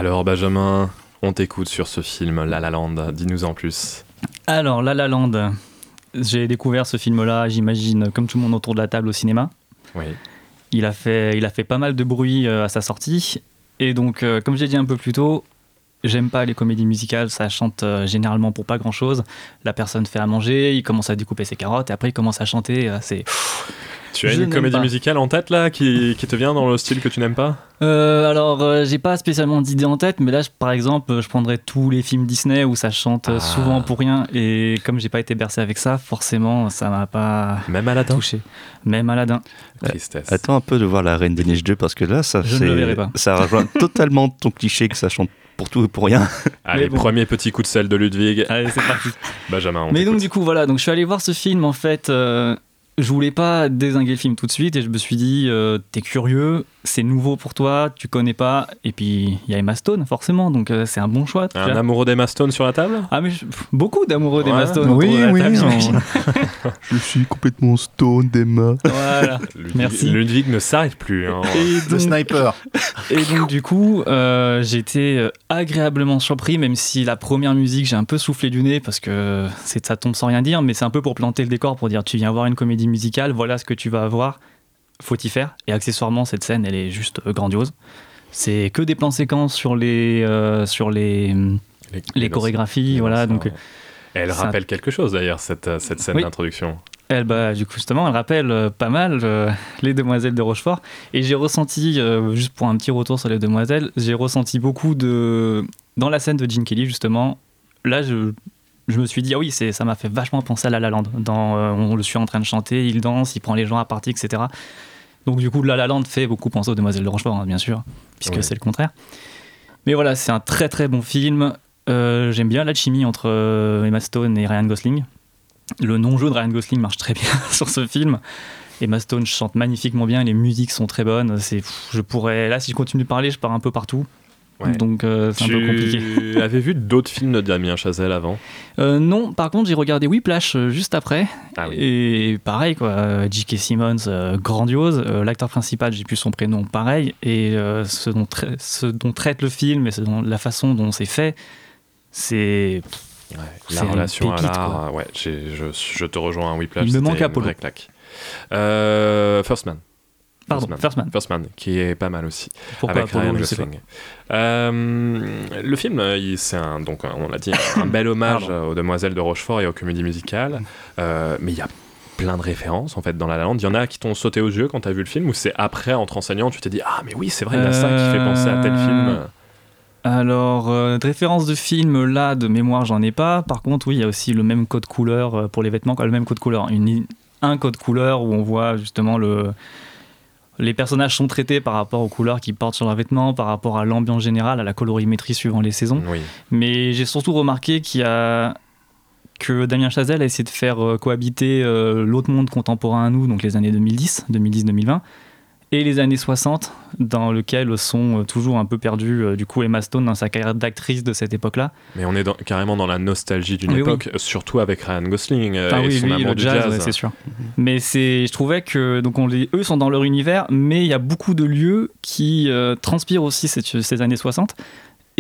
Alors Benjamin, on t'écoute sur ce film La La Land. Dis-nous en plus. Alors, La La Land, j'ai découvert ce film-là, j'imagine, comme tout le monde autour de la table au cinéma. Oui. Il a fait, il a fait pas mal de bruit euh, à sa sortie. Et donc, euh, comme j'ai dit un peu plus tôt, j'aime pas les comédies musicales, ça chante euh, généralement pour pas grand-chose. La personne fait à manger, il commence à découper ses carottes, et après il commence à chanter. euh, c'est Tu as Je une comédie pas. musicale en tête là qui, qui te vient dans le style que tu n'aimes pas Euh, alors, euh, j'ai pas spécialement d'idée en tête, mais là, je- par exemple, je prendrais tous les films Disney où ça chante euh, Ah. souvent pour rien. Et comme j'ai pas été bercé avec ça, forcément, ça m'a pas Même Aladdin touché. Même Aladdin. Tristesse. Attends un peu de voir la Reine des Neiges 2 parce que là, ça, Je ne c'est- le verrai pas. ça rejoint totalement ton cliché que ça chante pour tout et pour rien. Allez, bon. premier petit coup de sel de Ludwig. Allez, c'est parti. Benjamin, on Mais donc du coup voilà, donc je suis allé voir ce film en fait. Je voulais pas désinguer le film tout de suite et je me suis dit euh, t'es curieux, c'est nouveau pour toi, tu connais pas et puis il y a Emma Stone forcément donc euh, c'est un bon choix. Un déjà. amoureux d'Emma Stone sur la table? Ah mais je- beaucoup d'amoureux d'Emma. Stone. Oui, de la oui, table, on- j'imagine. Je suis complètement stone d'Emma. voilà. Ludwig, Merci. Ludwig ne s'arrête plus. hein. Et Le donc, sniper. et donc, du coup, euh, j'ai été euh, agréablement surpris, même si la première musique, j'ai un peu soufflé du nez parce que c'est ça tombe sans rien dire, mais c'est un peu pour planter le décor, pour dire tu viens voir une comédie musicale, voilà ce que tu vas avoir, faut y faire. Et accessoirement, cette scène, elle est juste euh, grandiose. C'est que des plans séquences sur les, euh, sur les, les chorégraphies, voilà. Donc, Et elle ça- rappelle quelque chose d'ailleurs, cette, euh, cette scène Oui. d'introduction. Elle, bah, du coup, justement, elle rappelle euh, pas mal euh, les demoiselles de Rochefort. Et j'ai ressenti, euh, juste pour un petit retour sur les demoiselles, j'ai ressenti beaucoup de. Dans la scène de Gene Kelly, justement, là, je, je me suis dit, ah oui, c'est, ça m'a fait vachement penser à La La Land. Dans, euh, on le suit en train de chanter, il danse, il prend les gens à partie, etc. Donc, du coup, La La Land fait beaucoup penser aux demoiselles de Rochefort, hein, bien sûr, puisque Ouais. c'est le contraire. Mais voilà, c'est un très très bon film. Euh, j'aime bien l'alchimie entre euh, Emma Stone et Ryan Gosling. Le non-jeu de Ryan Gosling marche très bien sur ce film. Emma Stone chante magnifiquement bien, les musiques sont très bonnes. C'est, je pourrais, là, si je continue de parler, je pars un peu partout. Ouais. Donc euh, c'est un peu compliqué. Tu avais vu d'autres films de Damien Chazelle avant? Euh, non, par contre, j'ai regardé Whiplash euh, juste après. Ah oui. Et pareil, quoi. J.K. Simmons, euh, grandiose. L'acteur principal, j'ai plus son prénom, pareil. Et ce, dont trai- ce dont traite le film et ce dont- la façon dont c'est fait, c'est. La C'est une relation à l'art, ouais, je, je te rejoins à Whiplash. Il me manque claque. Euh, First Man. Pardon, First Man. First Man. First Man, qui est pas mal aussi. Pourquoi avec Ryan. Gosling. Euh, le film, euh, c'est un, donc on l'a dit, un bel hommage Pardon. aux demoiselles de Rochefort et aux comédies musicales. Euh, mais il y a plein de références en fait dans La La Land. Il y en a qui t'ont sauté aux yeux quand t'as vu le film ou c'est après en te renseignant tu t'es dit ah mais oui c'est vrai il y a ça qui fait penser à tel film. Alors, euh, de référence de film, là, de mémoire, j'en ai pas. Par contre, oui, il y a aussi le même code couleur pour les vêtements, le même code couleur. Une, un code couleur où on voit justement le. Les personnages sont traités par rapport aux couleurs qu'ils portent sur leurs vêtements, par rapport à l'ambiance générale, à la colorimétrie suivant les saisons. Oui. Mais j'ai surtout remarqué qu'il y a que Damien Chazelle a essayé de faire euh, cohabiter euh, l'autre monde contemporain à nous, donc les années 2010, 2010-2020, et les années 60, dans lequel sont euh, toujours un peu perdus euh, du coup Emma Stone dans sa carrière d'actrice de cette époque-là. Mais on est dans- carrément dans la nostalgie d'une Oui, oui. époque, surtout avec Ryan Gosling euh, Ah et oui, son amour du jazz, jazz. ouais, c'est sûr. Mais c'est, je trouvais que donc on les, eux sont dans leur univers, mais il y a beaucoup de lieux qui euh, transpirent aussi ces années 60.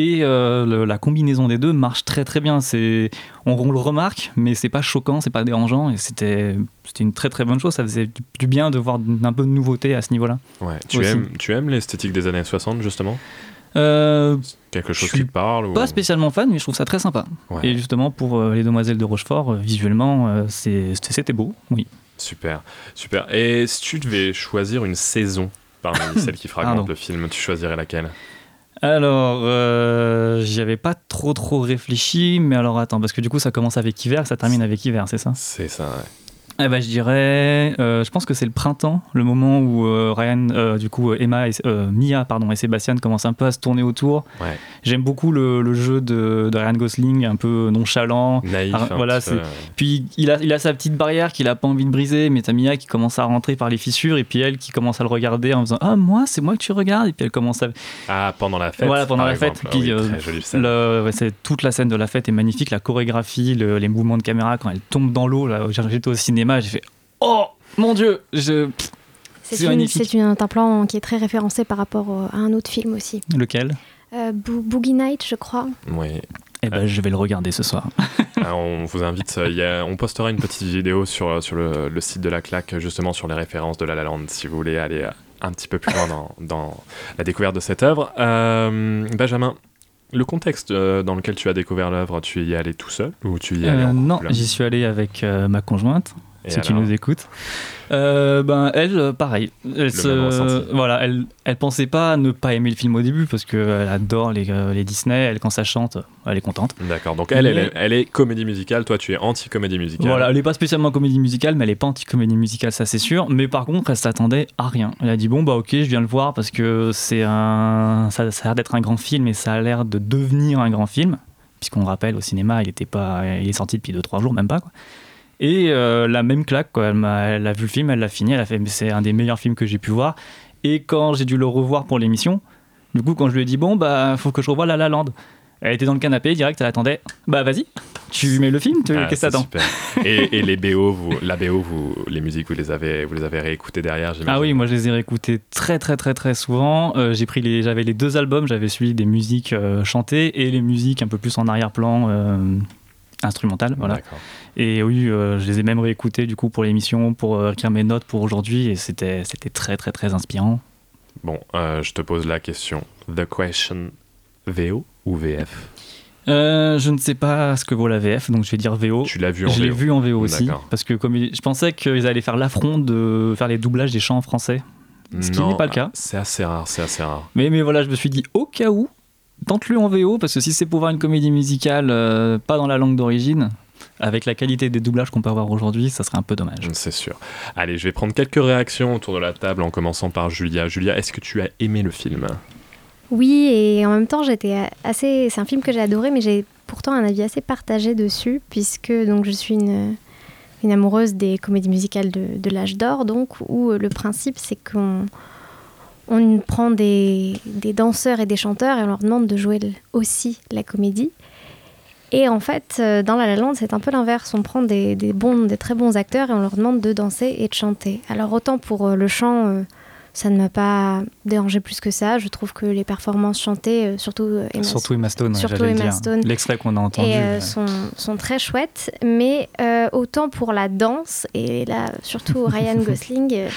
Et euh, le- la combinaison des deux marche très très bien. C'est, on, on le remarque, mais c'est pas choquant, c'est pas dérangeant, et c'était, c'était une très très bonne chose. Ça faisait du, bien de voir un peu de nouveauté à ce niveau-là. Ouais. Tu, Aussi. aimes, tu aimes l'esthétique des années 60, justement? Euh, Quelque chose qui te parle ou... pas spécialement fan, mais je trouve ça très sympa. Ouais. Et justement, pour euh, les Demoiselles de Rochefort, euh, visuellement, c'était beau, oui. Super, super. Et si tu devais choisir une saison parmi celles qui fragmentent le film, tu choisirais laquelle? Alors, euh, j'y avais pas trop trop réfléchi, mais alors attends, parce que du coup, ça commence avec hiver, ça termine avec hiver, c'est ça? C'est ça, ouais. Eh ben, je dirais, euh, je pense que c'est le printemps, le moment où euh, Ryan, euh, du coup, Emma, et, Mia, pardon, et Sébastien commencent un peu à se tourner autour. Ouais. J'aime beaucoup le, le jeu de, de Ryan Gosling, un peu nonchalant. Naïf, Ah, voilà. Puis il a, il a sa petite barrière qu'il a pas envie de briser, mais t'as Mia qui commence à rentrer par les fissures, et puis elle qui commence à le regarder en faisant Ah, moi, c'est moi que tu regardes, et puis elle commence à. Ah, pendant la fête Voilà, pendant la fête. Puis, Oui, le- ouais, toute la scène de la fête est magnifique, la chorégraphie, le- les mouvements de caméra quand elle tombe dans l'eau. là, J'étais au cinéma, j'ai fait Oh mon dieu, je... C'est c'est une- magnifique. c'est une- un plan qui est très référencé par rapport au- à un autre film aussi. Lequel Euh, Bo- Boogie Night, je crois. Oui. Eh ben, je vais le regarder ce soir. Ah, on vous invite, euh, il y a- on postera une petite vidéo sur, sur le, le site de la claque, justement sur les références de La La Land, si vous voulez aller euh, un petit peu plus loin dans, dans la découverte de cette œuvre. Euh, Benjamin, le contexte euh, dans lequel tu as découvert l'œuvre, tu y es allé tout seul ou tu y es allé Euh, en non, couple? j'y suis allé avec euh, ma conjointe. Si tu nous écoutes. Euh, ben elle, euh, pareil. Elle, ressenti. voilà, elle, elle pensait pas ne pas aimer le film au début parce qu'elle adore les, euh, les Disney. Elle, quand ça chante, elle est contente. D'accord, donc elle, elle, est, elle est comédie musicale, toi tu es anti-comédie musicale. Voilà, elle est pas spécialement comédie musicale, mais elle est pas anti-comédie musicale, ça c'est sûr. Mais par contre, elle s'attendait à rien. Elle a dit bon bah ok, je viens le voir parce que c'est un, ça, ça a l'air d'être un grand film et ça a l'air de devenir un grand film, puisqu'on rappelle au cinéma, il était pas, il est sorti depuis 2-3 jours, même pas quoi. Et euh, la même claque, quoi. Elle, m'a- elle a vu le film, elle l'a fini, elle a fait c'est un des meilleurs films que j'ai pu voir. Et quand j'ai dû le revoir pour l'émission, du coup quand je lui ai dit bon bah faut que je revoie La La Land, elle était dans le canapé direct, elle attendait. Bah vas-y, tu mets le film, tu- Ah, qu'est-ce que t'attends? Et, et les BO, vous, la BO, vous, les musiques, vous les avez, vous les avez réécoutées derrière. Ah oui, moi je les ai réécoutés très très très très souvent. Euh, j'ai pris les, j'avais les deux albums, j'avais celui des musiques euh, chantées et les musiques un peu plus en arrière-plan euh, instrumentales, voilà. Et oui, euh, je les ai même réécoutés du coup pour l'émission, pour euh, écrire mes notes pour aujourd'hui, et c'était c'était très très très inspirant. Bon, euh, je te pose la question. The question, VO ou VF Euh, je ne sais pas ce que vaut la VF, donc je vais dire VO. Tu l'as vu en Je l'ai VO. vu en VO aussi, parce que comme je pensais qu'ils allaient faire l'affront de faire les doublages des chants en français, ce qui n'est pas le cas. C'est assez rare, c'est assez rare. Mais, mais voilà, je me suis dit au cas où, tente-le en VO, parce que si c'est pour voir une comédie musicale euh, pas dans la langue d'origine, avec la qualité des doublages qu'on peut avoir aujourd'hui, ça serait un peu dommage. C'est sûr. Allez, je vais prendre quelques réactions autour de la table en commençant par Julia. Julia, est-ce que tu as aimé le film? Oui, et en même temps, j'étais assez. C'est un film que j'ai adoré, mais j'ai pourtant un avis assez partagé dessus, puisque donc je suis une, une amoureuse des comédies musicales de, de l'âge d'or, donc où le principe c'est qu'on on prend des, des danseurs et des chanteurs et on leur demande de jouer aussi la comédie. Et en fait, euh, dans La La Land, c'est un peu l'inverse. On prend des, des bons, des très bons acteurs et on leur demande de danser et de chanter. Alors autant pour euh, le chant, euh, ça ne m'a pas dérangé plus que ça. Je trouve que les performances chantées, surtout Emma, Surtout Emma Stone, surtout. L'extrait qu'on a entendu. et, euh, sont, sont très chouettes. Mais euh, autant pour la danse, et là, surtout Ryan Gosling,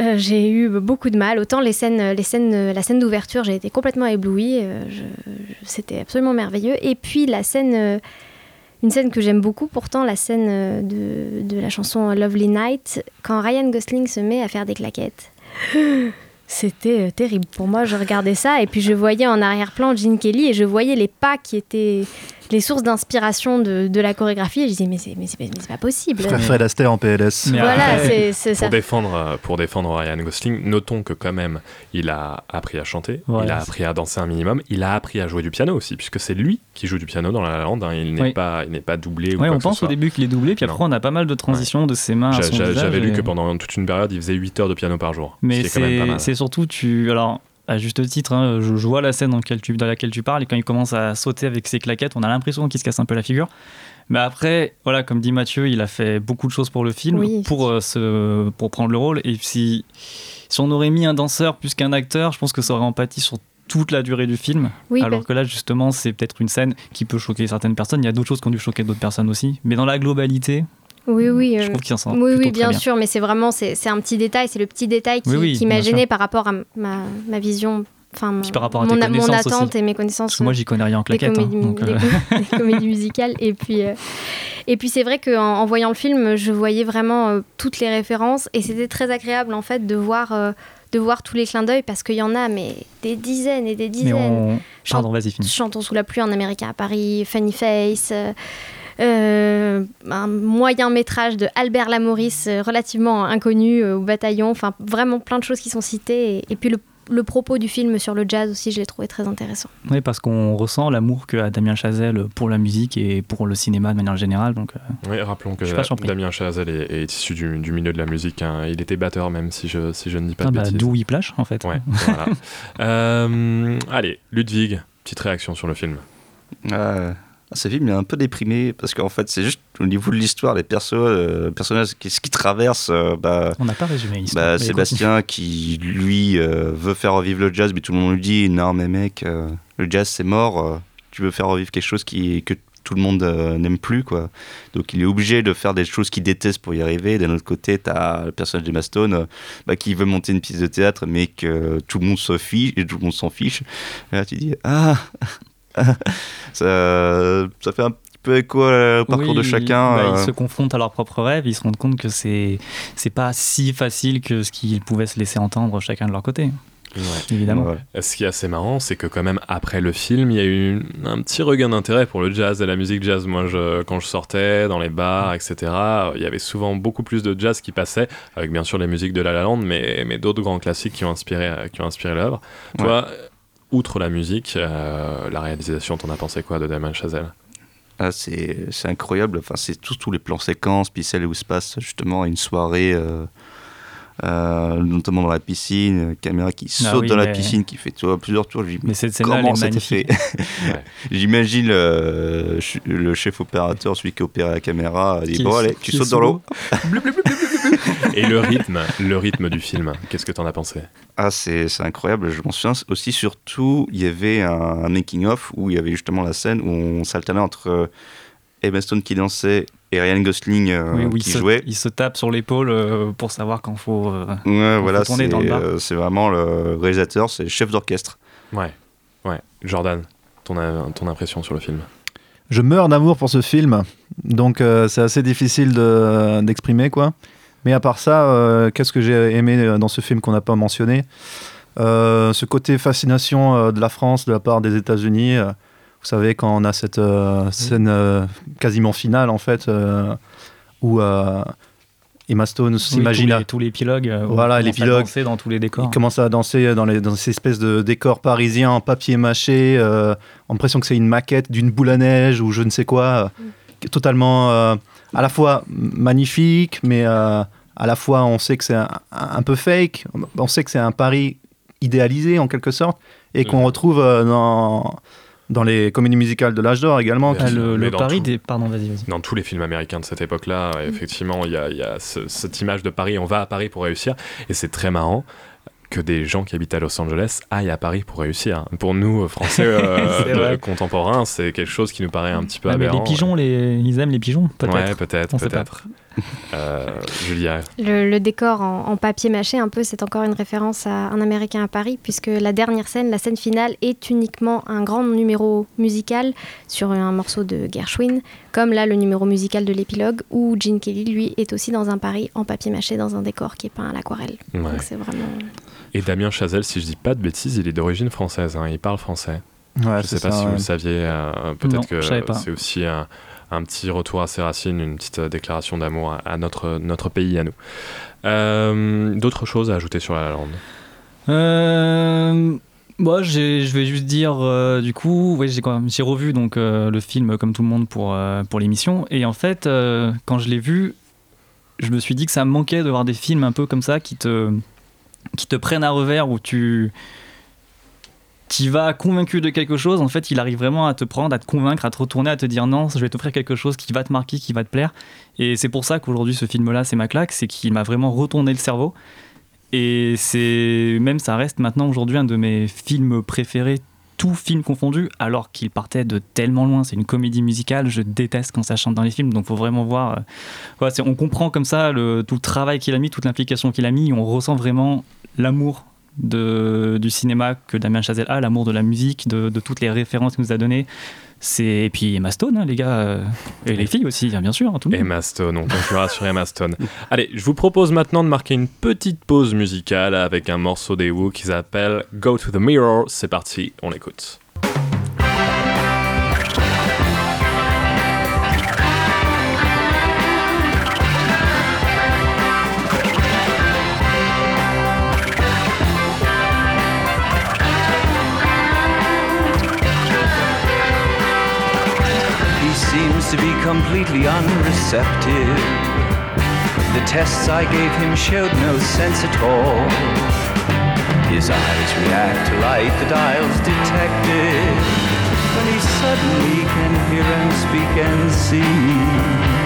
euh, j'ai eu beaucoup de mal. Autant les scènes, les scènes, la scène d'ouverture, j'ai été complètement éblouie. euh, C'était absolument merveilleux. Et puis la scène, euh, une scène que j'aime beaucoup, pourtant la scène de, la chanson Lovely Night, quand Ryan Gosling se met à faire des claquettes. C'était terrible. Pour moi, je regardais ça et puis je voyais en arrière-plan Gene Kelly et je voyais les pas qui étaient les sources d'inspiration de, de la chorégraphie et je disais mais c'est mais c'est pas, mais c'est pas possible. Frère Fred Astaire en PLS. Voilà, c'est c'est ça. Pour défendre, pour défendre Ryan Gosling, notons que quand même, il a appris à chanter, il a appris à danser un minimum, il a appris à jouer du piano aussi, puisque c'est lui qui joue du piano dans La La Land. hein, il n'est Oui. pas, il n'est pas doublé. ou Ouais, quoi on que ce pense au début qu'il est doublé, puis Non. après on a pas mal de transitions de ses mains. à J'a- son j'a- visage J'avais lu et- que pendant toute une période, il faisait 8 heures de piano par jour. Mais ce qui est quand même pas c'est mal. c'est surtout, tu. Alors, à juste titre, hein, je, je vois la scène dans laquelle, tu, dans laquelle tu parles, et quand il commence à sauter avec ses claquettes, on a l'impression qu'il se casse un peu la figure. Mais après, voilà, comme dit Mathieu, il a fait beaucoup de choses pour le film, Oui. pour, euh, se, pour prendre le rôle. Et si, si on aurait mis un danseur plus qu'un acteur, je pense que ça aurait empathie sur toute la durée du film. Oui, alors bah- que là, justement, c'est peut-être une scène qui peut choquer certaines personnes. Il y a d'autres choses qui ont dû choquer d'autres personnes aussi. Mais dans la globalité, Oui, oui. Je euh, trouve qu'il s'en sort Oui, oui, bien, bien. sûr, mais c'est vraiment c'est un petit détail, c'est le petit détail qui, Oui, oui, qui m'a gêné sûr. par rapport à ma, ma vision, enfin mon, Puis par rapport à mon, tes mon connaissances attente aussi. et mes connaissances. parce que moi, j'y connais rien en des claquette. hein, donc, euh, des comédies musicales. Et puis, euh, et puis c'est vrai qu'en en voyant le film, je voyais vraiment euh, toutes les références et c'était très agréable en fait de voir, euh, de voir tous les clins d'œil parce qu'il y en a mais des dizaines et des mais dizaines. on. Vas-y, finis. Chantons sous la pluie en américain à Paris, Funny Face. Euh, un moyen métrage de Albert Lamoris euh, relativement inconnu euh, au bataillon, enfin vraiment plein de choses qui sont citées et, et puis le, le propos du film sur le jazz aussi je l'ai trouvé très intéressant. Oui, parce qu'on ressent l'amour qu'a Damien Chazelle pour la musique et pour le cinéma de manière générale. Donc, euh, Oui, rappelons que. Damien Chazelle est, est issu du, du milieu de la musique. hein. Il était batteur même, si je, si je ne dis pas ah de bah, bêtises. d'où Whiplash, en fait. Ouais, voilà. Euh, allez, Ludwig, petite réaction sur le film. Euh, ce film il est un peu déprimé parce qu'en fait c'est juste au niveau de l'histoire, les persos, euh, personnages, qui- ce qui traverse, euh, bah, On n'a pas résumé l'histoire. bah, Sébastien qui lui euh, veut faire revivre le jazz, mais tout le monde lui dit non mais mec, le jazz c'est mort, tu veux faire revivre quelque chose qui, que tout le monde n'aime plus quoi. Donc il est obligé de faire des choses qu'il déteste pour y arriver. D'un autre côté, t'as le personnage d'Emma Stone bah, qui veut monter une pièce de théâtre, mais que tout le monde se fiche et tout le monde s'en fiche. Et là tu dis ah, ça, ça fait un petit peu écho au parcours Oui, de chacun. bah, euh. Ils se confrontent à leurs propres rêves, ils se rendent compte que c'est c'est pas si facile que ce qu'ils pouvaient se laisser entendre chacun de leur côté. Évidemment. Ouais. Ce qui est assez marrant, c'est que quand même après le film, il y a eu un petit regain d'intérêt pour le jazz et la musique jazz. Moi, je, quand je sortais dans les bars, etc., il y avait souvent beaucoup plus de jazz qui passait, avec bien sûr les musiques de La La Land, mais, mais d'autres grands classiques qui ont inspiré, euh, qui ont inspiré l'œuvre. Toi, outre la musique, euh, la réalisation, t'en as pensé quoi de Damien Chazelle? Ah, c'est incroyable. Enfin, c'est tous tous les plans séquences, puis celle où se passe justement une soirée, euh, euh, notamment dans la piscine, euh, caméra qui Ah saute oui, dans la piscine, qui fait plusieurs tours. Je Mais cette scène-là, elle comment est ça fait magnifique. J'imagine le, le chef opérateur, celui qui opère la caméra, il dit bon allez, tu sautes dans l'eau. Et le rythme, le rythme du film, qu'est-ce que t'en as pensé? Ah, c'est c'est incroyable. Je m'en souviens aussi, surtout, il y avait un, un making-of où il y avait justement la scène où on s'alternait entre euh, Emma Stone qui dansait et Ryan Gosling euh, Oui, où il qui se, jouait. il se tape sur l'épaule euh, pour savoir quand faut. euh, Ouais, faut voilà, tourner c'est dans le bar. euh, c'est vraiment le réalisateur, c'est le chef d'orchestre. Ouais, ouais. Jordan, ton, ton impression sur le film? Je meurs d'amour pour ce film, donc euh, c'est assez difficile de- d'exprimer quoi. Mais à part ça, euh, qu'est-ce que j'ai aimé dans ce film qu'on n'a pas mentionné? Euh, Ce côté fascination euh, de la France de la part des États-Unis. Vous savez quand on a cette euh, scène euh, quasiment finale en fait, euh, où euh, Emma Stone oui, s'imagine tous les- tous l'épilogue. euh, où Voilà, on commence à l'épilogue. danser dans tous les décors. Il commence à danser dans, les, dans ces espèces de décors parisiens en papier mâché, euh, en l'impression que c'est une maquette d'une boule à neige ou je ne sais quoi, euh, qui est totalement euh, à la fois magnifique, mais euh, à la fois on sait que c'est un, un peu fake, on sait que c'est un pari idéalisé en quelque sorte, et qu'on retrouve euh, dans, dans les comédies musicales de l'âge d'or également. Ah, qui- le- le dans pari tout- des. Pardon, vas-y, vas-y. Dans tous les films américains de cette époque-là, effectivement, il y a, il y a ce- cette image de Paris, on va à Paris pour réussir, et c'est très marrant que des gens qui habitent à Los Angeles aillent à Paris pour réussir. Pour nous, Français euh, de- vrai. contemporains, c'est quelque chose qui nous paraît un petit peu Ouais, mais aberrant. les pigeons, les... ils aiment les pigeons, peut-être. Ouais, peut-être, peut-être. Euh, Julia, Le, le décor en, en papier mâché, un peu, c'est encore une référence à Un Américain à Paris, puisque la dernière scène, la scène finale, est uniquement un grand numéro musical sur un morceau de Gershwin, comme là le numéro musical de l'épilogue, où Gene Kelly, lui, est aussi dans un Paris en papier mâché, dans un décor qui est peint à l'aquarelle. Ouais. Donc c'est vraiment... Et Damien Chazelle, si je dis pas de bêtises, il est d'origine française, hein, il parle français. Ouais, je sais pas ça, si vous le saviez, euh, peut-être que c'est aussi un, un petit retour à ses racines, une petite euh, déclaration d'amour à, à notre, notre pays, à nous. Euh, D'autres choses à ajouter sur la lande Euh, moi, je vais juste dire, euh, du coup, ouais, j'ai revu donc euh, le film comme tout le monde pour euh, pour l'émission, et en fait, euh, quand je l'ai vu, je me suis dit que ça me manquait de voir des films un peu comme ça qui te qui te prennent à revers où tu tu vas convaincu de quelque chose, en fait, il arrive vraiment à te prendre, à te convaincre, à te retourner, à te dire non, je vais t'offrir quelque chose qui va te marquer, qui va te plaire. Et c'est pour ça qu'aujourd'hui, ce film-là, c'est ma claque, c'est qu'il m'a vraiment retourné le cerveau. Et c'est même ça reste maintenant aujourd'hui un de mes films préférés, tout film confondu, alors qu'il partait de tellement loin. C'est une comédie musicale. Je déteste quand ça chante dans les films, donc faut vraiment voir. euh, on comprend comme ça tout le travail qu'il a mis, toute l'implication qu'il a mis. On ressent vraiment l'amour du cinéma que Damien Chazelle a, l'amour de la musique, de, toutes les références qu'il nous a données. Et puis Emma Stone, hein, les gars, euh, et les filles aussi, hein, bien sûr, hein, tout. Emma Stone, on conclura sur Emma Stone. Allez, je vous propose maintenant de marquer une petite pause musicale avec un morceau des Who qui s'appelle Go to the Mirror. C'est parti, on l'écoute. To be completely unreceptive. The tests I gave him showed no sense at all. His eyes react to light, the dials detected. When he suddenly can hear and speak and see. See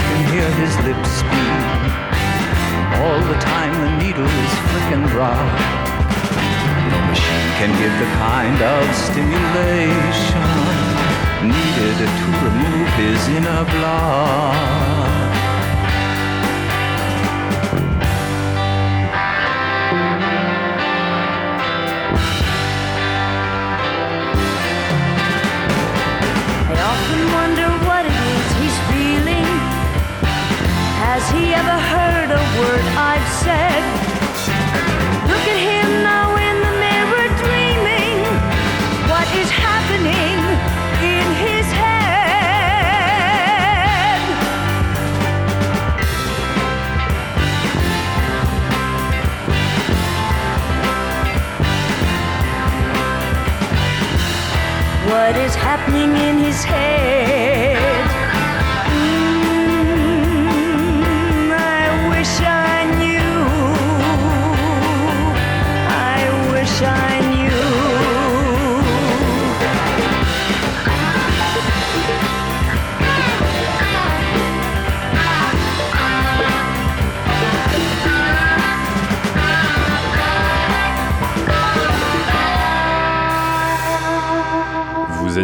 can hear his lips speak. All the time the needle is flicking dry. No machine can give the kind of stimulation needed to remove his inner blood. He ever heard a word I've said? Look at him now in the mirror dreaming. What is happening in his head? What is happening in his head?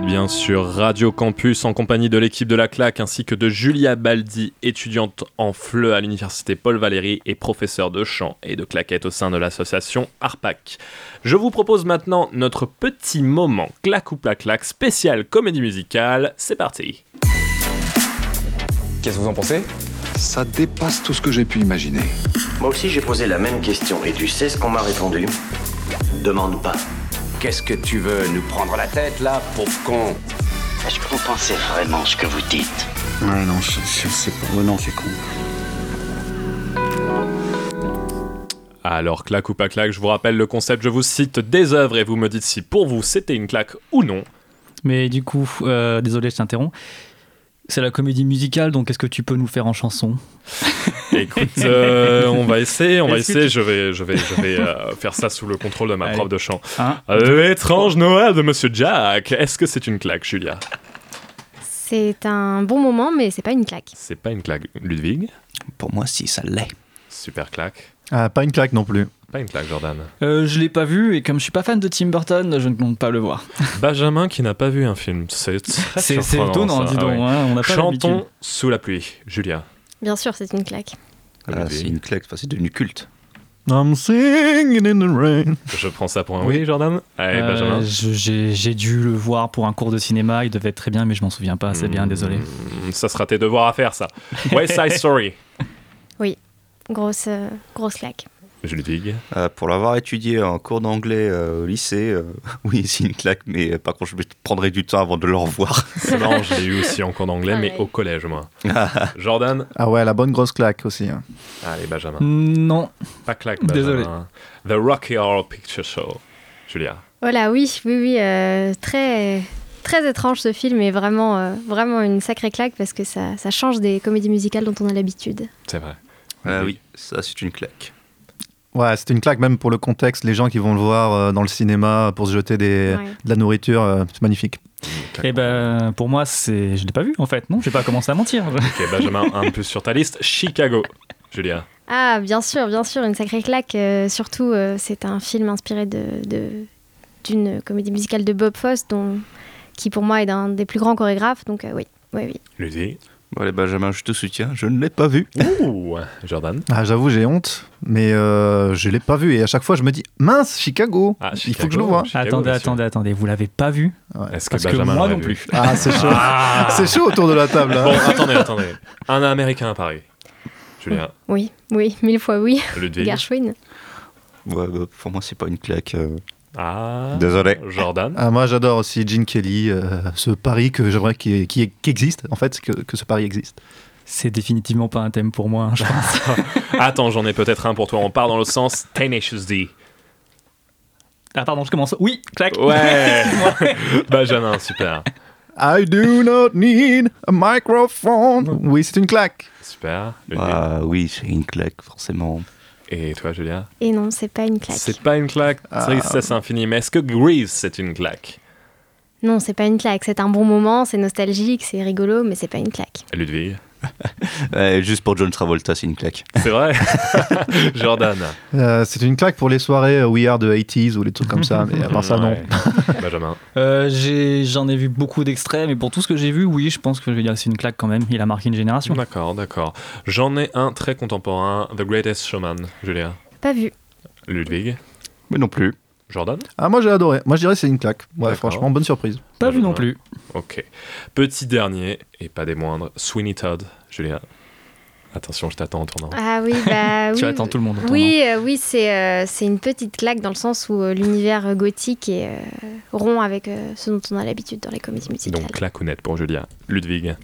Bien sur Radio Campus en compagnie de l'équipe de la claque ainsi que de Julia Baldi, étudiante en FLE à l'université Paul Valéry et professeure de chant et de claquette au sein de l'association ARPAC. Je vous propose maintenant notre petit moment claque ou pas claque spécial comédie musicale. C'est parti. Qu'est-ce que vous en pensez? Ça dépasse tout ce que j'ai pu imaginer. Moi aussi, j'ai posé la même question et tu sais ce qu'on m'a répondu? Demande pas. Qu'est-ce que tu veux nous prendre la tête là, pauvre con? Est-ce que vous pensez vraiment ce que vous dites? Ouais, non, je, je sais pas. Ouais, non, c'est con. Alors, claque ou pas claque, je vous rappelle le concept, je vous cite des œuvres et vous me dites si pour vous c'était une claque ou non. Mais du coup, euh, désolé, je t'interromps. C'est la comédie musicale, donc est-ce que tu peux nous faire en chanson? Écoute, euh, on va essayer, on va essayer. tu- Je vais, je vais, je vais euh, faire ça sous le contrôle de ma Allez. prof de chant. L'étrange Noël de Monsieur Jack. Est-ce que c'est une claque, Julia? C'est un bon moment, mais c'est pas une claque. C'est pas une claque. Ludwig? Pour moi, si, ça l'est. Super claque. Ah, pas une claque non plus. Pas une claque, Jordan. Euh, Je l'ai pas vu et comme je suis pas fan de Tim Burton, je ne compte pas le voir. Benjamin qui n'a pas vu un film. C'est C'est- étonnant, dis donc, hein, on n'a pas Chantons sous la pluie. Julia. Bien sûr, c'est une claque. Ah, c'est une claque, enfin, c'est devenu culte. I'm singing in the rain. Je prends ça pour un oui, Jordan Allez, Euh, Benjamin. J'ai dû le voir pour un cours de cinéma, il devait être très bien, mais je m'en souviens pas, c'est bien, désolé. Hmm, Ça sera tes devoirs à faire, ça. West Side Story. Oui, grosse, euh, grosse claque. Je le dis. Euh, pour l'avoir étudié en cours d'anglais euh, au lycée, euh, oui, c'est une claque, mais euh, par contre, je prendrai du temps avant de le revoir. Marrant, je l'ai eu aussi en cours d'anglais, mais au collège, moi. Jordan Ah ouais, la bonne grosse claque aussi. hein. Allez, Benjamin. Non. Pas claque, Désolé. Benjamin. The Rocky Horror Picture Show. Julia. Voilà, oui, oui, oui, euh, très, très étrange ce film et vraiment, euh, vraiment une sacrée claque parce que ça, ça change des comédies musicales dont on a l'habitude. C'est vrai. Ah oui, ça, c'est une claque. Ouais, c'est une claque même pour le contexte. Les gens qui vont le voir euh, dans le cinéma pour se jeter des, Ouais. de la nourriture, euh, c'est magnifique. Et ben pour moi, c'est je l'ai pas vu en fait. Non, je vais pas commencer à mentir. Ok, Benjamin, un de plus sur ta liste. Chicago. Julia. Ah, bien sûr, bien sûr, une sacrée claque. euh, surtout, euh, c'est un film inspiré de, d'une comédie musicale de Bob Fosse, dont, qui pour moi est un des plus grands chorégraphes. Donc euh, oui, oui, oui. Ludwig. Bon, allez, Benjamin, je te soutiens, je ne l'ai pas vu. Ouh, Jordan. Ah, J'avoue, j'ai honte, mais euh, je l'ai pas vu. Et à chaque fois, je me dis, mince, Chicago, Ah, il faut que je le vois. attendez, attendez, attendez. Vous l'avez pas vu? Est-ce que Parce que Benjamin moi l'aurait non vu? plus. Ah, c'est chaud. Ah. C'est chaud autour de la table. hein. Bon, attendez, attendez. Un américain à Paris. Julia. Oui, oui, mille fois oui. Ludwig. Gershwin. Ouais, bah, pour moi, c'est pas une claque. euh. Ah. Désolé. Jordan. Ah, moi, j'adore aussi Gene Kelly, euh, ce pari que j'aimerais qu'il qui, qui existe, en fait, que, que ce pari existe. C'est définitivement pas un thème pour moi, hein, je pense. Attends, j'en ai peut-être un pour toi. On part dans l'autre sens. Tenacious D. ah pardon, je commence. Oui, clac. Ouais. Benjamin, super. I do not need a microphone. Oui, c'est une claque. Super. Ah oui, c'est une claque, forcément. Et toi, Julia Et non, c'est pas une claque. C'est pas une claque. Ah. Tristesse infinie. Mais est-ce que Grease, c'est une claque? Non, c'est pas une claque. C'est un bon moment, c'est nostalgique, c'est rigolo, mais c'est pas une claque. Ludwig. Ouais, juste pour John Travolta, c'est une claque. C'est vrai Jordan. Euh, c'est une claque pour les soirées euh, We Are the 80s ou les trucs comme ça, mais à part ça, non. Benjamin. Euh, j'ai- J'en ai, vu beaucoup d'extraits, mais pour tout ce que j'ai vu, oui, je pense que je vais dire que c'est une claque quand même. Il a marqué une génération. D'accord, d'accord. J'en ai un très contemporain. The Greatest Showman. Julia. Pas vu. Ludwig. Mais non plus. Jordan Ah, moi, j'ai adoré. Moi, je dirais que c'est une claque. Ouais, D'accord. franchement, bonne surprise. Pas vu non plus. Ok. Petit dernier, et pas des moindres, Sweeney Todd. Julia. Attention, je t'attends en tournant. Ah oui, bah oui. Tu attends tout le monde. en Oui, euh, oui, c'est euh, c'est une petite claque dans le sens où euh, l'univers gothique est euh, rond avec euh, ce dont on a l'habitude dans les comédies musicales. Donc claque ou net pour Julia. Ludwig.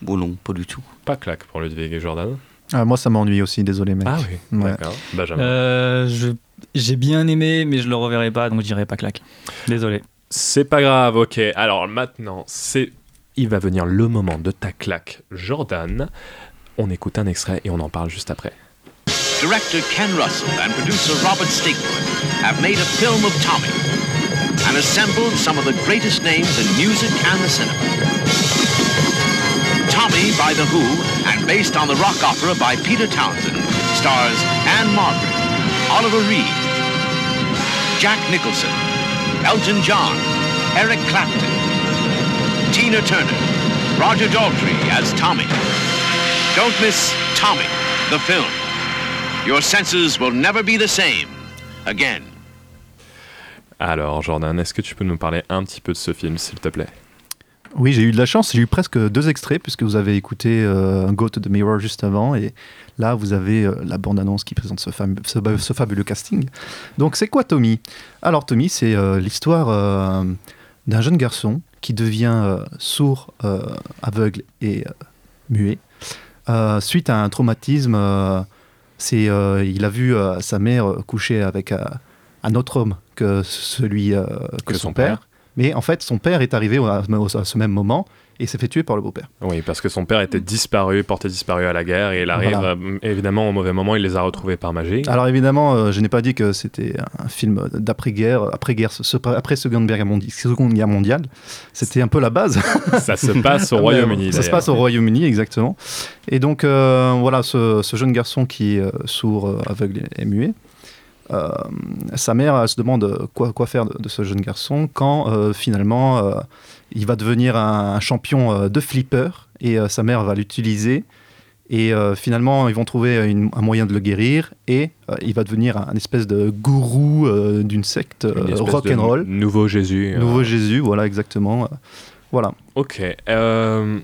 Bon, non, pas du tout. Pas claque pour Ludwig et Jordan. Ah, moi, ça m'ennuie aussi, désolé, mec. Ah oui, Ouais. d'accord. Benjamin. Euh, je- J'ai bien aimé, mais je le reverrai pas, donc je dirais pas claque. Désolé. C'est pas grave, ok. Alors maintenant, c'est. Il va venir le moment de ta claque, Jordan. On écoute un extrait et on en parle juste après. Director Ken Russell and producer Robert Stigwood have made a film of Tommy and assembled some of the greatest names in music and the cinema. Tommy by The Who and based on the rock opera by Peter Townsend stars Anne Margaret, Oliver Reed, Jack Nicholson, Elton John, Eric Clapton, Tina Turner, Roger Daltrey as Tommy. Don't miss Tommy, the film. Your senses will never be the same again. Alors, Jordan, est-ce que tu peux nous parler un petit peu de ce film, s'il te plaît? Oui, j'ai eu de la chance. J'ai eu presque deux extraits puisque vous avez écouté euh, Go to the Mirror juste avant et là vous avez euh, la bande-annonce qui présente ce, fam- ce ba- ce fabuleux casting. Donc c'est quoi Tommy? Alors Tommy, c'est euh, l'histoire euh, d'un jeune garçon qui devient euh, sourd, aveugle et muet suite à un traumatisme. c'est, il a vu sa mère coucher avec un autre homme que celui que, Que son, son père. père. Mais en fait, son père est arrivé à ce même moment et s'est fait tuer par le beau-père. Oui, parce que son père était disparu, porté disparu à la guerre, et il arrive, Voilà. euh, évidemment, au mauvais moment, il les a retrouvés par magie. Alors évidemment, euh, je n'ai pas dit que c'était un film d'après-guerre, après-guerre, ce- après Seconde Guerre mondiale. Seconde Guerre mondiale. C'était un peu la base. Ça se passe au Royaume-Uni, Ça se passe au Royaume-Uni, exactement. Et donc euh, voilà, ce, ce jeune garçon qui est sourd, aveugle et, et muet. euh, sa mère elle se demande quoi, quoi faire de, de ce jeune garçon quand euh, finalement il va devenir un, un champion euh, de flipper et euh, sa mère va l'utiliser et euh, finalement ils vont trouver une- un moyen de le guérir et il va devenir un, un espèce de gourou d'une secte rock and roll Nouveau Jésus. nouveau Jésus voilà exactement voilà Ok. euh,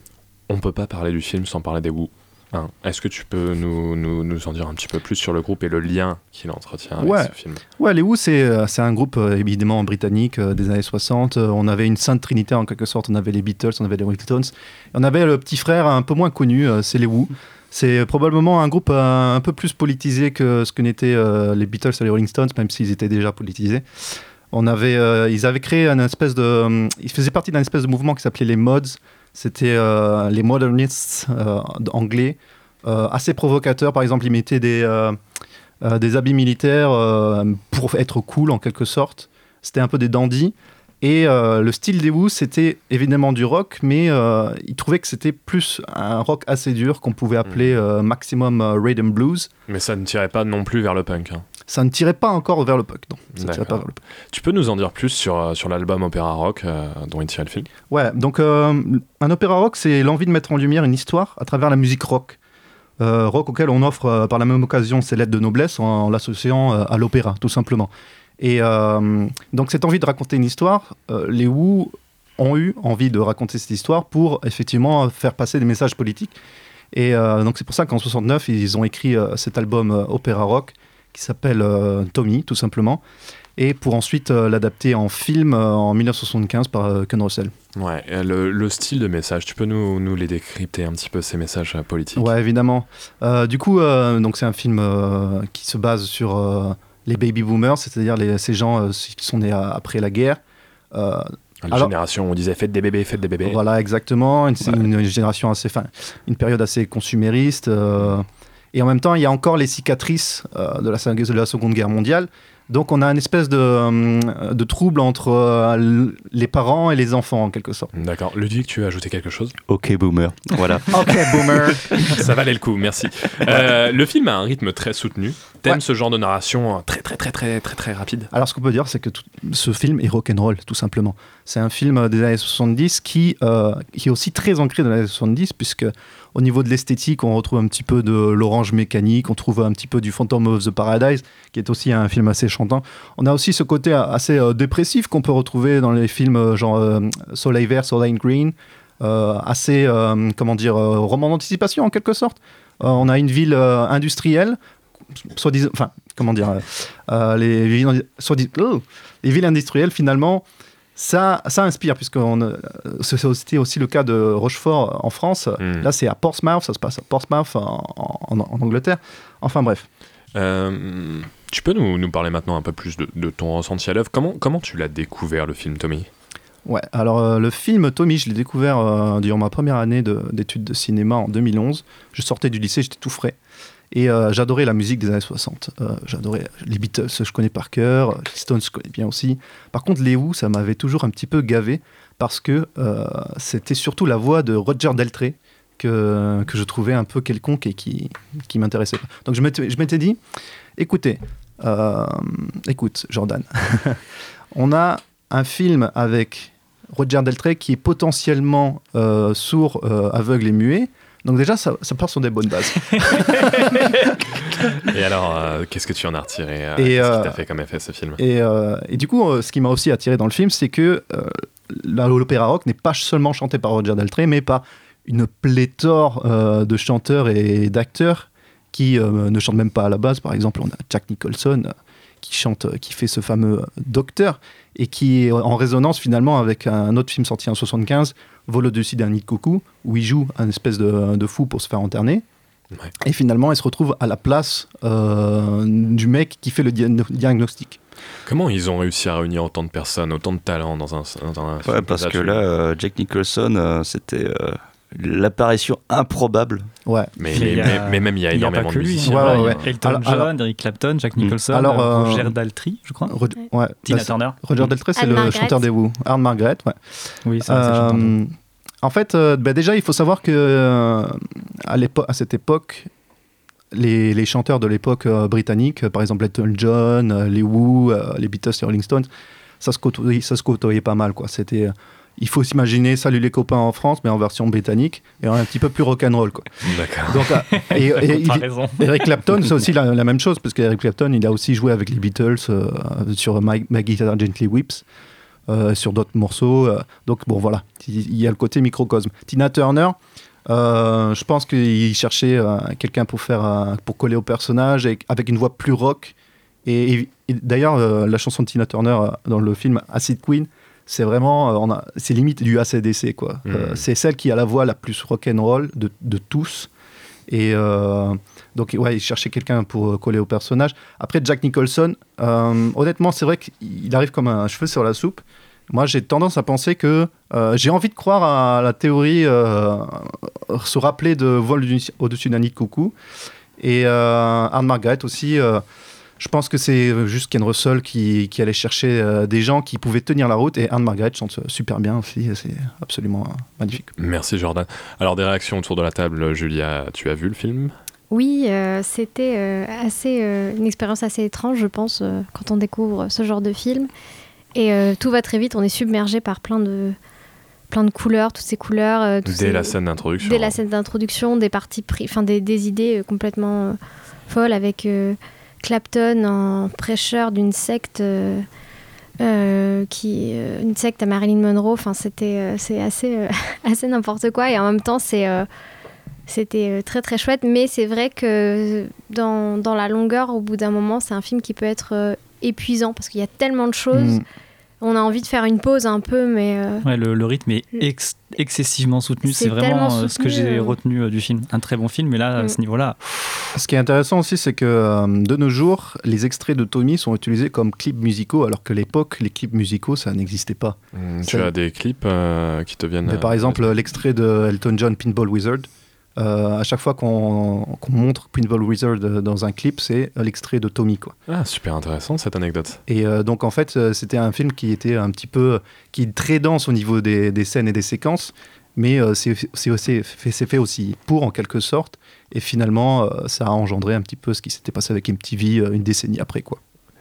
on peut pas parler du film sans parler des Who. Hein, Est-ce que tu peux nous, nous, nous en dire un petit peu plus sur le groupe et le lien qu'il entretient avec Ouais. ce film? Ouais, les Who, c'est euh, c'est un groupe euh, évidemment britannique euh, des années 60. Euh, on avait une sainte trinité en quelque sorte. On avait les Beatles, on avait les Rolling Stones. Et on avait le petit frère un peu moins connu, euh, c'est les Who. C'est probablement un groupe un peu plus politisé que ce que n'étaient euh, les Beatles et les Rolling Stones, même s'ils étaient déjà politisés. On avait, euh, ils avaient créé un espèce de, euh, ils faisaient partie d'un espèce de mouvement qui s'appelait les Mods. C'était euh, les modernists euh, anglais, euh, assez provocateurs. Par exemple, ils mettaient des, euh, euh, des habits militaires euh, pour être cool en quelque sorte. C'était un peu des dandies. Et euh, le style des Who, c'était évidemment du rock, mais euh, ils trouvaient que c'était plus un rock assez dur qu'on pouvait appeler euh, maximum euh, rhythm blues. Mais ça ne tirait pas non plus vers le punk. hein. Ça ne tirait pas encore vers le punk, non. Ça tirait pas vers le punk. Tu peux nous en dire plus sur, euh, sur l'album Opéra Rock euh, dont il tirait le film? Ouais, donc euh, un opéra rock, c'est l'envie de mettre en lumière une histoire à travers la musique rock. Euh, rock auquel on offre par la même occasion ses lettres de noblesse en, en l'associant à l'opéra, tout simplement. Et donc cette envie de raconter une histoire, les Who ont eu envie de raconter cette histoire pour effectivement faire passer des messages politiques. Et euh, donc c'est pour ça qu'en 69, ils ont écrit euh, cet album euh, opéra rock qui s'appelle euh, Tommy, tout simplement, et pour ensuite euh, l'adapter en film euh, en 1975 par Ken Russell. Ouais, le, le style de message, tu peux nous, nous les décrypter un petit peu, ces messages politiques? Ouais, évidemment. Du coup, donc c'est un film qui se base sur les baby boomers, c'est-à-dire les- ces gens qui sont nés à- après la guerre. La génération où on disait faites des bébés, faites des bébés. Voilà, exactement. Une, une génération assez, fin, une période assez consumériste. euh, et en même temps, il y a encore les cicatrices euh, de, la, se- de la Seconde Guerre mondiale. Donc, on a une espèce de, euh, de trouble entre euh, les parents et les enfants, en quelque sorte. D'accord. Ludovic, tu veux ajouter quelque chose? Ok, boomer. Voilà. Ok, boomer. Ça valait le coup, merci. Euh, le film a un rythme très soutenu. T'aimes ce genre de narration très très très très très très rapide? Alors, ce qu'on peut dire, c'est que tout- ce film est rock'n'roll, tout simplement. C'est un film des années 70 qui, euh, qui est aussi très ancré dans les années 70, puisque au niveau de l'esthétique, on retrouve un petit peu de l'orange mécanique, on trouve un petit peu du Phantom of the Paradise, qui est aussi un film assez chantant. On a aussi ce côté assez euh, dépressif qu'on peut retrouver dans les films euh, genre euh, Soleil Vert, Soleil Green, euh, assez, euh, comment dire, euh, roman d'anticipation en quelque sorte. Euh, on a une ville euh, industrielle, soi-disant, enfin, comment dire, euh, euh, oh, les villes industrielles, finalement, ça, ça inspire, puisque euh, c'était aussi le cas de Rochefort en France. Là, c'est à Portsmouth, ça se passe à Portsmouth en, en- en Angleterre. Enfin, bref. Euh, tu peux nous, nous parler maintenant un peu plus de, de ton ressenti à l'œuvre comment, comment tu l'as découvert, le film, Tommy? Ouais, alors euh, le film Tommy, je l'ai découvert euh, durant ma première année de- d'études de, cinéma en 2011. Je sortais du lycée, j'étais tout frais. Et euh, j'adorais la musique des années 60. Euh, j'adorais les Beatles, je connais par cœur. Stones, je connais bien aussi. Par contre, les Who, ça m'avait toujours un petit peu gavé parce que euh, c'était surtout la voix de Roger Daltrey que, que je trouvais un peu quelconque et qui, qui m'intéressait pas. Donc je m'étais dit, écoutez, écoute, Jordan, on a un film avec Roger Daltrey qui est potentiellement sourd, aveugle et muet. Donc déjà, ça, ça part sur des bonnes bases. Et alors, euh, qu'est-ce que tu en as retiré euh, Et, Qu'est-ce euh, qui t'a fait comme effet ce film? Et, euh, et du coup, euh, ce qui m'a aussi attiré dans le film, c'est que euh, l'opéra rock n'est pas seulement chanté par Roger Daltrey, mais par une pléthore euh, de chanteurs et d'acteurs qui euh, ne chantent même pas à la base. Par exemple, on a Jack Nicholson euh, qui chante, euh, qui fait ce fameux euh, docteur et qui est en résonance finalement avec un autre film sorti en 75, Vol au-dessus d'un nid de coucou, où il joue un espèce de, de fou pour se faire interner. Et finalement, il se retrouve à la place euh, du mec qui fait le dia- diagnostic. Comment ils ont réussi à réunir autant de personnes, autant de talents dans un, dans un Ouais, film parce que là, euh, Jack Nicholson, euh, c'était euh, l'apparition improbable. Ouais. Mais, mais, mais- mais même il y a Il n'y a pas énormément que de lui. musiciens. Ouais, ouais, ouais. Elton Alors- John, alors- Eric Clapton, Jack Nicholson, Alors, euh, euh, Roger Daltrey, je crois. Rog- ouais, Tina bah, Turner. Roger Daltrey, c'est le Margaret. chanteur des Who. Arne Margaret, ouais. Oui, c'est Euh, En fait, euh, bah, déjà, il faut savoir que euh, à, cette époque, les, les chanteurs de l'époque euh, britannique, par exemple Elton John, euh, les Who, euh, les Beatles, les Rolling Stones, ça se côtoyait, ça se côtoyait pas mal. Quoi. C'était, euh, il faut s'imaginer Salut les copains en France, mais en version britannique, et un petit peu plus rock'n'roll. Quoi. D'accord. Euh, et, il-. Eric Clapton, c'est aussi la, la même chose, parce qu'Eric Clapton, il a aussi joué avec les Beatles euh, sur My, My Guitar Gently Whips, euh, sur d'autres morceaux. euh, donc bon, voilà, il y a le côté microcosme. Tina Turner, Euh, je pense qu'il cherchait euh, quelqu'un pour faire euh, pour coller au personnage et avec une voix plus rock. Et, et- et d'ailleurs, euh, la chanson de Tina Turner euh, dans le film Acid Queen, c'est vraiment, euh, on a- c'est limite du ACDC quoi. Euh, c'est celle qui a la voix la plus rock and roll de, de tous. Et euh, donc ouais, il cherchait quelqu'un pour coller au personnage. Après Jack Nicholson, honnêtement, c'est vrai qu'il arrive comme un cheveu sur la soupe. Moi, j'ai tendance à penser que j'ai envie de croire à la théorie se rappeler de vol au-dessus d'un nid de coucou. Et Anne Margaret aussi, je pense que c'est juste Ken Russell qui, qui allait chercher euh, des gens qui pouvaient tenir la route. Et Anne Margaret chante super bien aussi, c'est absolument euh, magnifique. Merci Jordan. Alors des réactions autour de la table, Julia, tu as vu le film? Oui, euh, c'était euh, assez euh, une expérience assez étrange, je pense, euh, quand on découvre ce genre de film. Et euh, tout va très vite, on est submergé par plein de plein de couleurs, toutes ces couleurs. euh, Dès ces- la scène d'introduction. Dès la scène d'introduction, des parties pris, enfin des, des idées euh, complètement euh, folles avec euh, Clapton en prêcheur d'une secte. euh, euh, qui euh, une secte à Marilyn Monroe c'était c'est assez assez n'importe quoi et en même temps c'était très très chouette mais c'est vrai que dans, la longueur au bout d'un moment c'est un film qui peut être épuisant parce qu'il y a tellement de choses Mm. On a envie de faire une pause un peu mais euh, Ouais, le, le rythme est ex- excessivement soutenu. C'est vraiment euh, ce que j'ai euh. retenu euh, du film. Un très bon film, mais là, Mm. à ce niveau-là, Ce qui est intéressant aussi, c'est que euh, de nos jours, les extraits de Tommy sont utilisés comme clips musicaux, alors que à l'époque, les clips musicaux, ça n'existait pas. Hmm, Tu as des clips euh, qui te viennent. Mais par exemple, l'extrait de Elton John Pinball Wizard, euh, à chaque fois qu'on qu'on montre Pinball Wizard euh, dans un clip, c'est euh, l'extrait de Tommy. Quoi. Ah, super intéressant cette anecdote. Et euh, donc en fait, c'était un film qui était un petit peu, qui est très dense au niveau des, des scènes et des séquences, mais euh, c'est fait, fait aussi pour en quelque sorte. Et finalement, euh, ça a engendré un petit peu ce qui s'était passé avec MTV euh, une décennie après, quoi.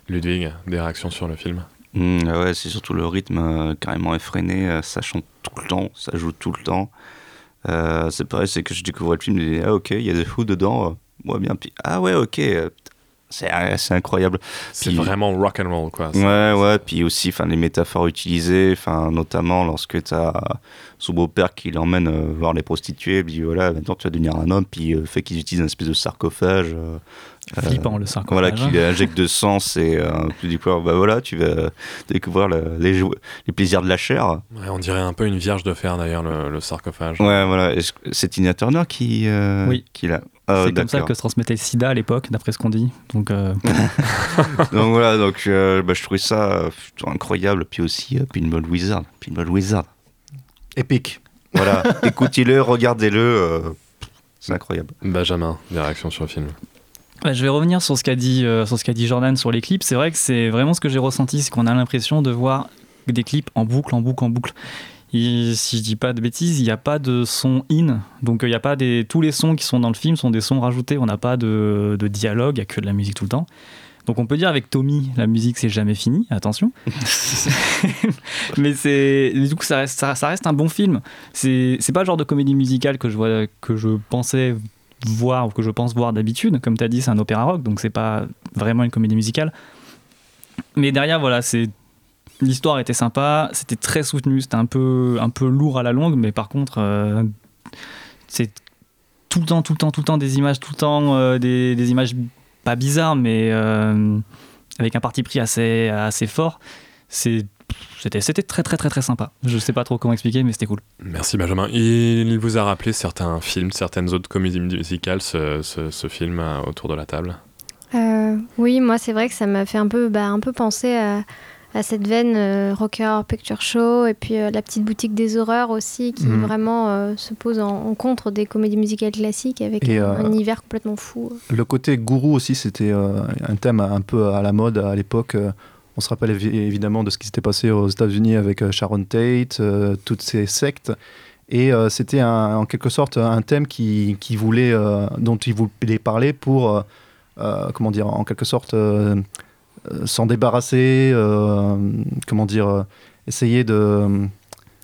Ludwig, des réactions sur le film? Ah ouais, c'est surtout le rythme euh, carrément effréné, euh, ça chante tout le temps, ça joue tout le temps. Euh, c'est pareil, c'est que je découvrais le film, je dis, ah ok, il y a The Who dedans, euh, moi bien, puis ah ouais, ok, euh, c'est incroyable. C'est Puis- vraiment rock and roll quoi. Ouais, ouais, puis aussi enfin, les métaphores utilisées, enfin, notamment lorsque tu as son beau-père qui l'emmène euh, voir les prostituées, il dit voilà, maintenant tu vas devenir un homme, puis euh, fait qu'ils utilisent une espèce de sarcophage. Euh, Flippant, le sarcophage. Voilà, qui injecte de sang, c'est. Euh, tu quoi Bah voilà, tu vas découvrir le- les, plaisirs de la chair. Ouais, on dirait un peu une vierge de fer d'ailleurs, le, le sarcophage. Ouais, voilà, c'est Tina Turner qui, euh, Oui. qui l'a? Ah, c'est comme ça que se transmettait le sida à l'époque, d'après ce qu'on dit. Donc, euh, donc voilà, donc euh, bah, je trouvais ça euh, incroyable. Puis aussi euh, Pinball Wizard. Pinball Wizard. Épique. Voilà, écoutez-le, regardez-le. euh, c'est incroyable. Benjamin, des réactions sur le film je vais revenir sur ce qu'a dit, euh, sur ce qu'a dit Jordan sur les clips. C'est vrai que c'est vraiment ce que j'ai ressenti, c'est qu'on a l'impression de voir des clips en boucle, en boucle, en boucle. Et si je dis pas de bêtises, il n'y a pas de son in, donc euh, il y a pas des tous les sons qui sont dans le film sont des sons rajoutés. On n'a pas de, de dialogue, il y a que de la musique tout le temps. Donc on peut dire avec Tommy, la musique c'est jamais fini, attention. mais c'est du coup ça reste, ça, ça reste un bon film. C'est c'est pas le genre de comédie musicale que je vois que je pensais voir ou que je pense voir d'habitude. Comme tu as dit, c'est un opéra rock, donc c'est pas vraiment une comédie musicale. Mais derrière, voilà, c'est l'histoire était sympa, c'était très soutenu, c'était un peu un peu lourd à la longue, mais par contre, euh, c'est tout le temps, tout le temps, tout le temps des images, tout le temps euh, des, des images pas bizarres, mais euh, avec un parti pris assez assez fort. C'est c'était c'était très très très très sympa. Je sais pas trop comment expliquer, mais c'était cool. Merci Benjamin. Il vous a rappelé certains films, certaines autres comédies musicales, ce, ce- ce film euh, autour de la table? Euh, oui, moi c'est vrai que ça m'a fait un peu, bah, un peu penser à, à cette veine euh, Rocker Horror Picture Show et puis euh, la petite boutique des horreurs aussi qui Mhm. vraiment euh, se pose en, en contre des comédies musicales classiques avec un, euh, un univers complètement fou. Le côté gourou aussi, c'était euh, un thème un peu à la mode à l'époque. On se rappelle évi- évidemment de ce qui s'était passé aux États-Unis avec euh, Sharon Tate, euh, toutes ces sectes. Et euh, c'était en quelque sorte un thème qui, qui voulait, euh, dont il voulait parler pour, comment dire, en quelque sorte s'en débarrasser, comment dire, essayer de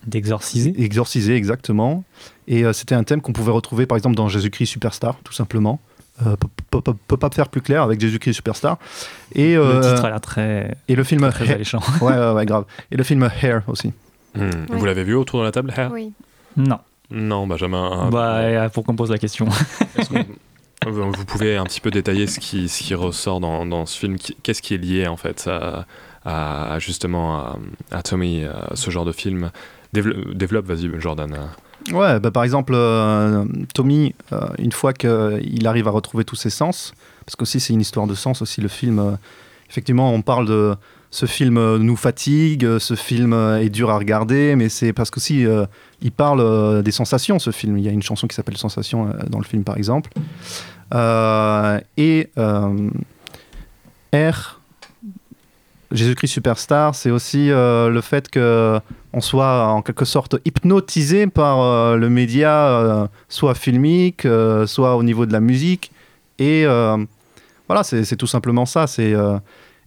d'exorciser. Exorciser exactement. Et c'était un thème qu'on pouvait retrouver par exemple dans Jésus-Christ Superstar, tout simplement. Euh, peut, peut- pas faire plus clair avec Jésus-Christ Superstar. Et Le euh, titre a l'air très et le film très Hair- alléchant. ouais, ouais, ouais, grave. Et le film Hair aussi. Hmm. Vous l'avez vu autour de la table, Hair? Oui. Non. Non, Benjamin. Bah, euh, pour qu'on pose la question. Vous pouvez un petit peu détailler ce qui, ce qui ressort dans, dans ce film? Qu'est-ce qui est lié en fait à, justement à, à Tommy, à ce genre de film? Dévelop- Développe, vas-y, Jordan. Ouais, bah, par exemple, euh, Tommy, euh, une fois qu'il arrive à retrouver tous ses sens, parce qu'aussi c'est une histoire de sens aussi, le film, euh, effectivement, on parle de ce film nous fatigue, ce film est dur à regarder, mais c'est parce euh, il parle des sensations, ce film. Il y a une chanson qui s'appelle Sensation dans le film, par exemple. Et R, Jésus-Christ Superstar, c'est aussi euh, le fait que on soit en quelque sorte hypnotisé par euh, le média, euh, soit filmique, euh, soit au niveau de la musique. Et euh, voilà, c'est tout simplement ça. C'est euh,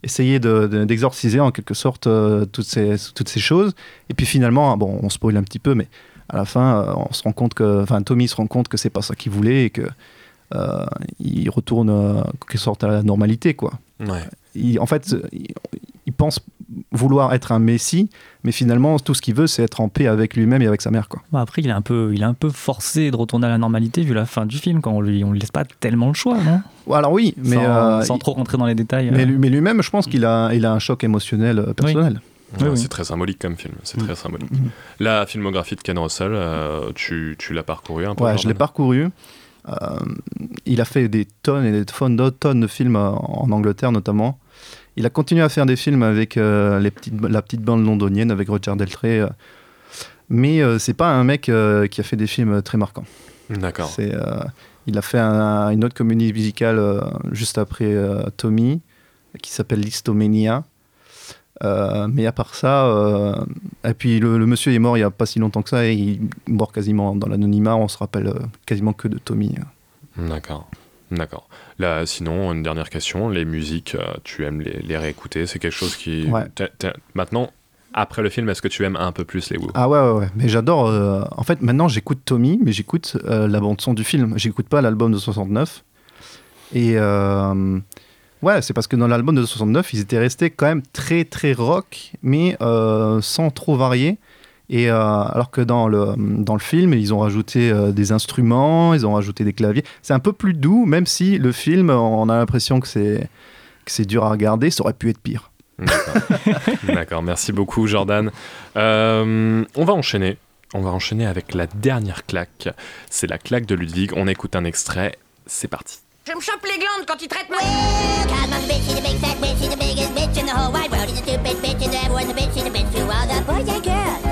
essayer de- de- d'exorciser en quelque sorte euh, toutes, ces, toutes ces choses. Et puis finalement, bon, on spoil un petit peu, mais à la fin, euh, on se rend compte que, enfin, Tommy se rend compte que c'est pas ça qu'il voulait et que euh, il retourne euh, en quelque sorte à la normalité, quoi. Ouais. Il- en fait, il, il pense vouloir être un messie, mais finalement, tout ce qu'il veut, c'est être en paix avec lui-même et avec sa mère, quoi. Bah, après, il est, un peu, il est un peu forcé de retourner à la normalité vu la fin du film, quand on lui, on lui laisse pas tellement le choix, non? Alors oui, mais sans, euh, sans trop rentrer dans les détails. Mais, euh. mais lui-même, je pense qu'il a, il a un choc émotionnel euh, personnel. Ouais, C'est très symbolique comme film, c'est très symbolique. La filmographie de Ken Russell, euh, tu, tu l'as parcouru un peu Ouais, je l'ai parcouru. Euh, il a fait des tonnes et des tonnes, d'autres tonnes de films en Angleterre notamment. Il a continué à faire des films avec euh, les petites, la petite bande londonienne, avec Roger Deltré. euh. mais euh, c'est pas un mec euh, qui a fait des films très marquants. D'accord. Il a fait un- une autre comédie musicale juste après Tommy, qui s'appelle Listomania. Mais à part ça, et puis le, le monsieur est mort il y a pas si longtemps que ça et il est mort quasiment dans l'anonymat. On se rappelle quasiment que de Tommy. D'accord. D'accord. Là, sinon, une dernière question. Les musiques, euh, tu aimes les, les réécouter? C'est quelque chose qui. Ouais. Maintenant, après le film, est-ce que tu aimes un peu plus les Who Ah ouais, ouais, ouais. Mais j'adore. euh, en fait, maintenant, j'écoute Tommy, mais j'écoute euh, la bande-son du film. J'écoute pas l'album de 69. Et euh, ouais, c'est parce que dans l'album de 69, ils étaient restés quand même très, très rock, mais sans trop varier. Et euh, alors que dans le, dans le film, ils ont rajouté euh, des instruments, ils ont rajouté des claviers. C'est un peu plus doux, même si le film, on a l'impression que c'est que c'est dur à regarder. Ça aurait pu être pire. D'accord, merci beaucoup Jordan. Euh, on va enchaîner. On va enchaîner avec la dernière claque. C'est la claque de Ludwig. On écoute un extrait. C'est parti. Je me chope les glandes quand il traite ma...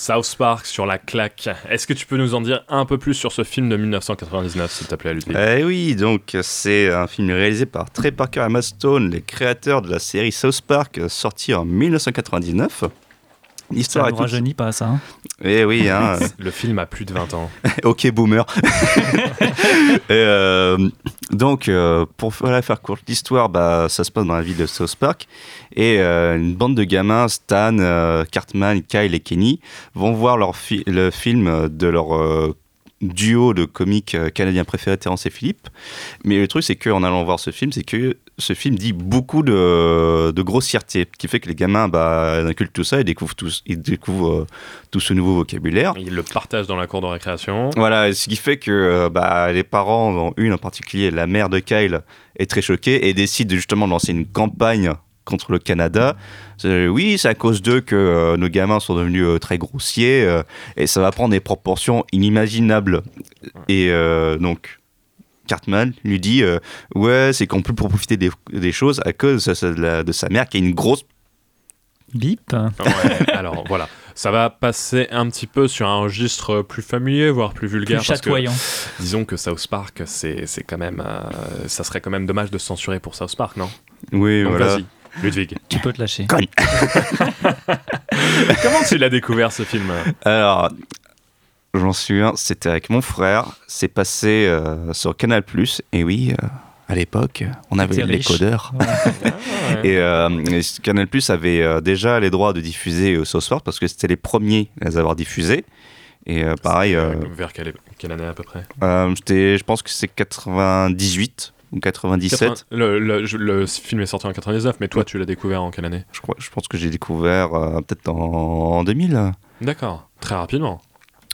South Park sur la claque. Est-ce que tu peux nous en dire un peu plus sur ce film de 1999, s'il te plaît, Ludwig? Eh oui, donc c'est un film réalisé par Trey Parker et Emma Stone, les créateurs de la série South Park, euh, sorti en 1999. Ça L'histoire ne est toute... rajeunit pas, ça. hein. Eh oui, hein. Le film a plus de 20 ans. ok, boomer. Et, euh, donc, euh, pour voilà, faire courte l'histoire, bah, ça se passe dans la ville de South Park. Et euh, une bande de gamins, Stan, Cartman, Kyle et Kenny, vont voir leur fi- le film de leur duo de comiques euh, canadiens préférés, Terence et Philippe. Mais le truc, c'est qu'en allant voir ce film, c'est que ce film dit beaucoup de, de grossièreté, qui fait que les gamins bah, inculquent tout ça et découvrent, tous, ils découvrent euh, tout ce nouveau vocabulaire. Il le partage dans la cour de récréation. Voilà, ce qui fait que euh, bah, les parents, dont une en particulier, la mère de Kyle, est très choquée et décide de justement de lancer une campagne contre le Canada. C'est- Oui, c'est à cause d'eux que euh, nos gamins sont devenus euh, très grossiers euh, et ça va prendre des proportions inimaginables. Et euh, donc, Cartman lui dit euh, Ouais, c'est qu'on peut profiter des, des choses à cause de sa, de la- de sa mère qui a une grosse Bip. Ouais, alors voilà, ça va passer un petit peu sur un registre plus familier, voire plus vulgaire. Plus parce que, chatoyant. disons que South Park, c'est c'est quand même, euh, ça serait quand même dommage de se censurer pour South Park, non? Oui, Donc voilà. Ludwig. Tu peux te lâcher. Comment tu l'as découvert ce film Alors, j'en souviens, c'était avec mon frère. C'est passé euh, sur Canal+. Et oui, euh, à l'époque, on avait les riche. codeurs. et, euh, et Canal Plus avait euh, déjà les droits de diffuser euh, Park parce que c'était les premiers à les avoir diffusés. Et euh, pareil, euh, Vers quelle, quelle année à peu près? euh, c'était- je pense que c'est 98 ou 97. 80 le, le- je- le film est sorti en 99, mais toi, tu l'as découvert en quelle année Je, crois, je pense que j'ai découvert euh, peut-être en, en 2000. D'accord, très rapidement.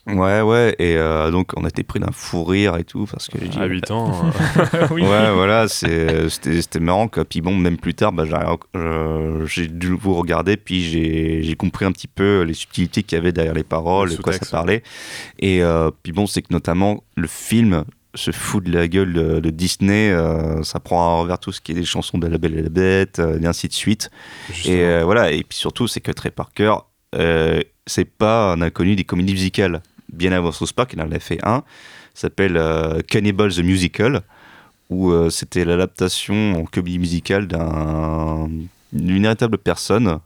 Ouais, ouais, et euh, donc on a été pris d'un fou rire et tout, parce que dit, À 8 ans. Oui. Ouais, voilà, c'était marrant. Quoi. Puis bon, même plus tard, bah, j'ai euh, de nouveau regardé, puis j'ai compris un petit peu les subtilités qu'il y avait derrière les paroles, Le de quoi ça parlait. Et euh, puis bon, c'est que notamment le film se fout de la gueule de, de Disney, euh, ça prend envers tout ce qui est des chansons de La Belle et la Bête, euh, et ainsi de suite. Et euh, voilà, et puis surtout, c'est que Trey Parker, c'est pas un inconnu des comédies musicales. Bien avant South Park, il en a fait un, s'appelle Cannibal the Musical, où c'était l'adaptation en comédie musicale d'un- d'une véritable personne